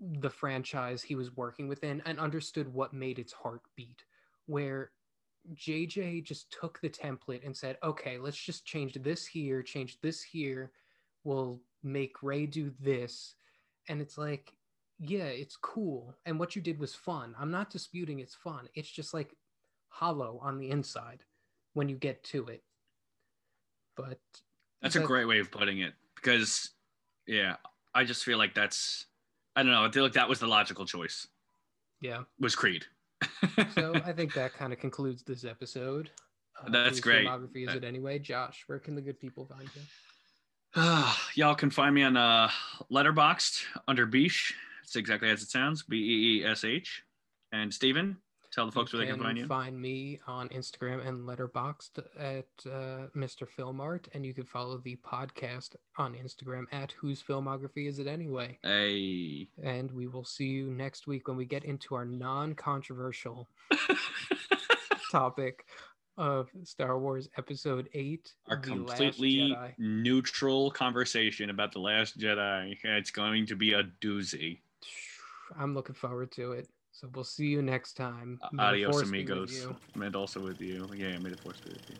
the franchise he was working within and understood what made its heart beat. Where JJ just took the template and said, okay, let's just change this here, change this here. We'll make Rey do this. And it's like, yeah, it's cool. And what you did was fun. I'm not disputing it's fun. It's just like hollow on the inside when you get to it. But That's a great way of putting it because, yeah, I just feel like that's, I don't know, I feel like that was the logical choice. yeah. Was Creed. so I think that kind of concludes this episode. Uh, That's great. Filmography is it anyway, Josh? Where can the good people find you? Y'all can find me on uh, Letterboxd under Beesh. It's exactly as it sounds, B E E S H. And Steven, tell the folks where they can find you. Find me on Instagram and Letterboxd at uh, Mr. Filmart, and you can follow the podcast on Instagram at Whose Filmography Is It Anyway? Hey. And we will see you next week when we get into our non-controversial topic of Star Wars Episode Eight, Our completely neutral conversation about The Last Jedi. It's going to be a doozy. I'm looking forward to it. So we'll see you next time. May Adios, amigos. And also with you. Yeah, may the force be with you.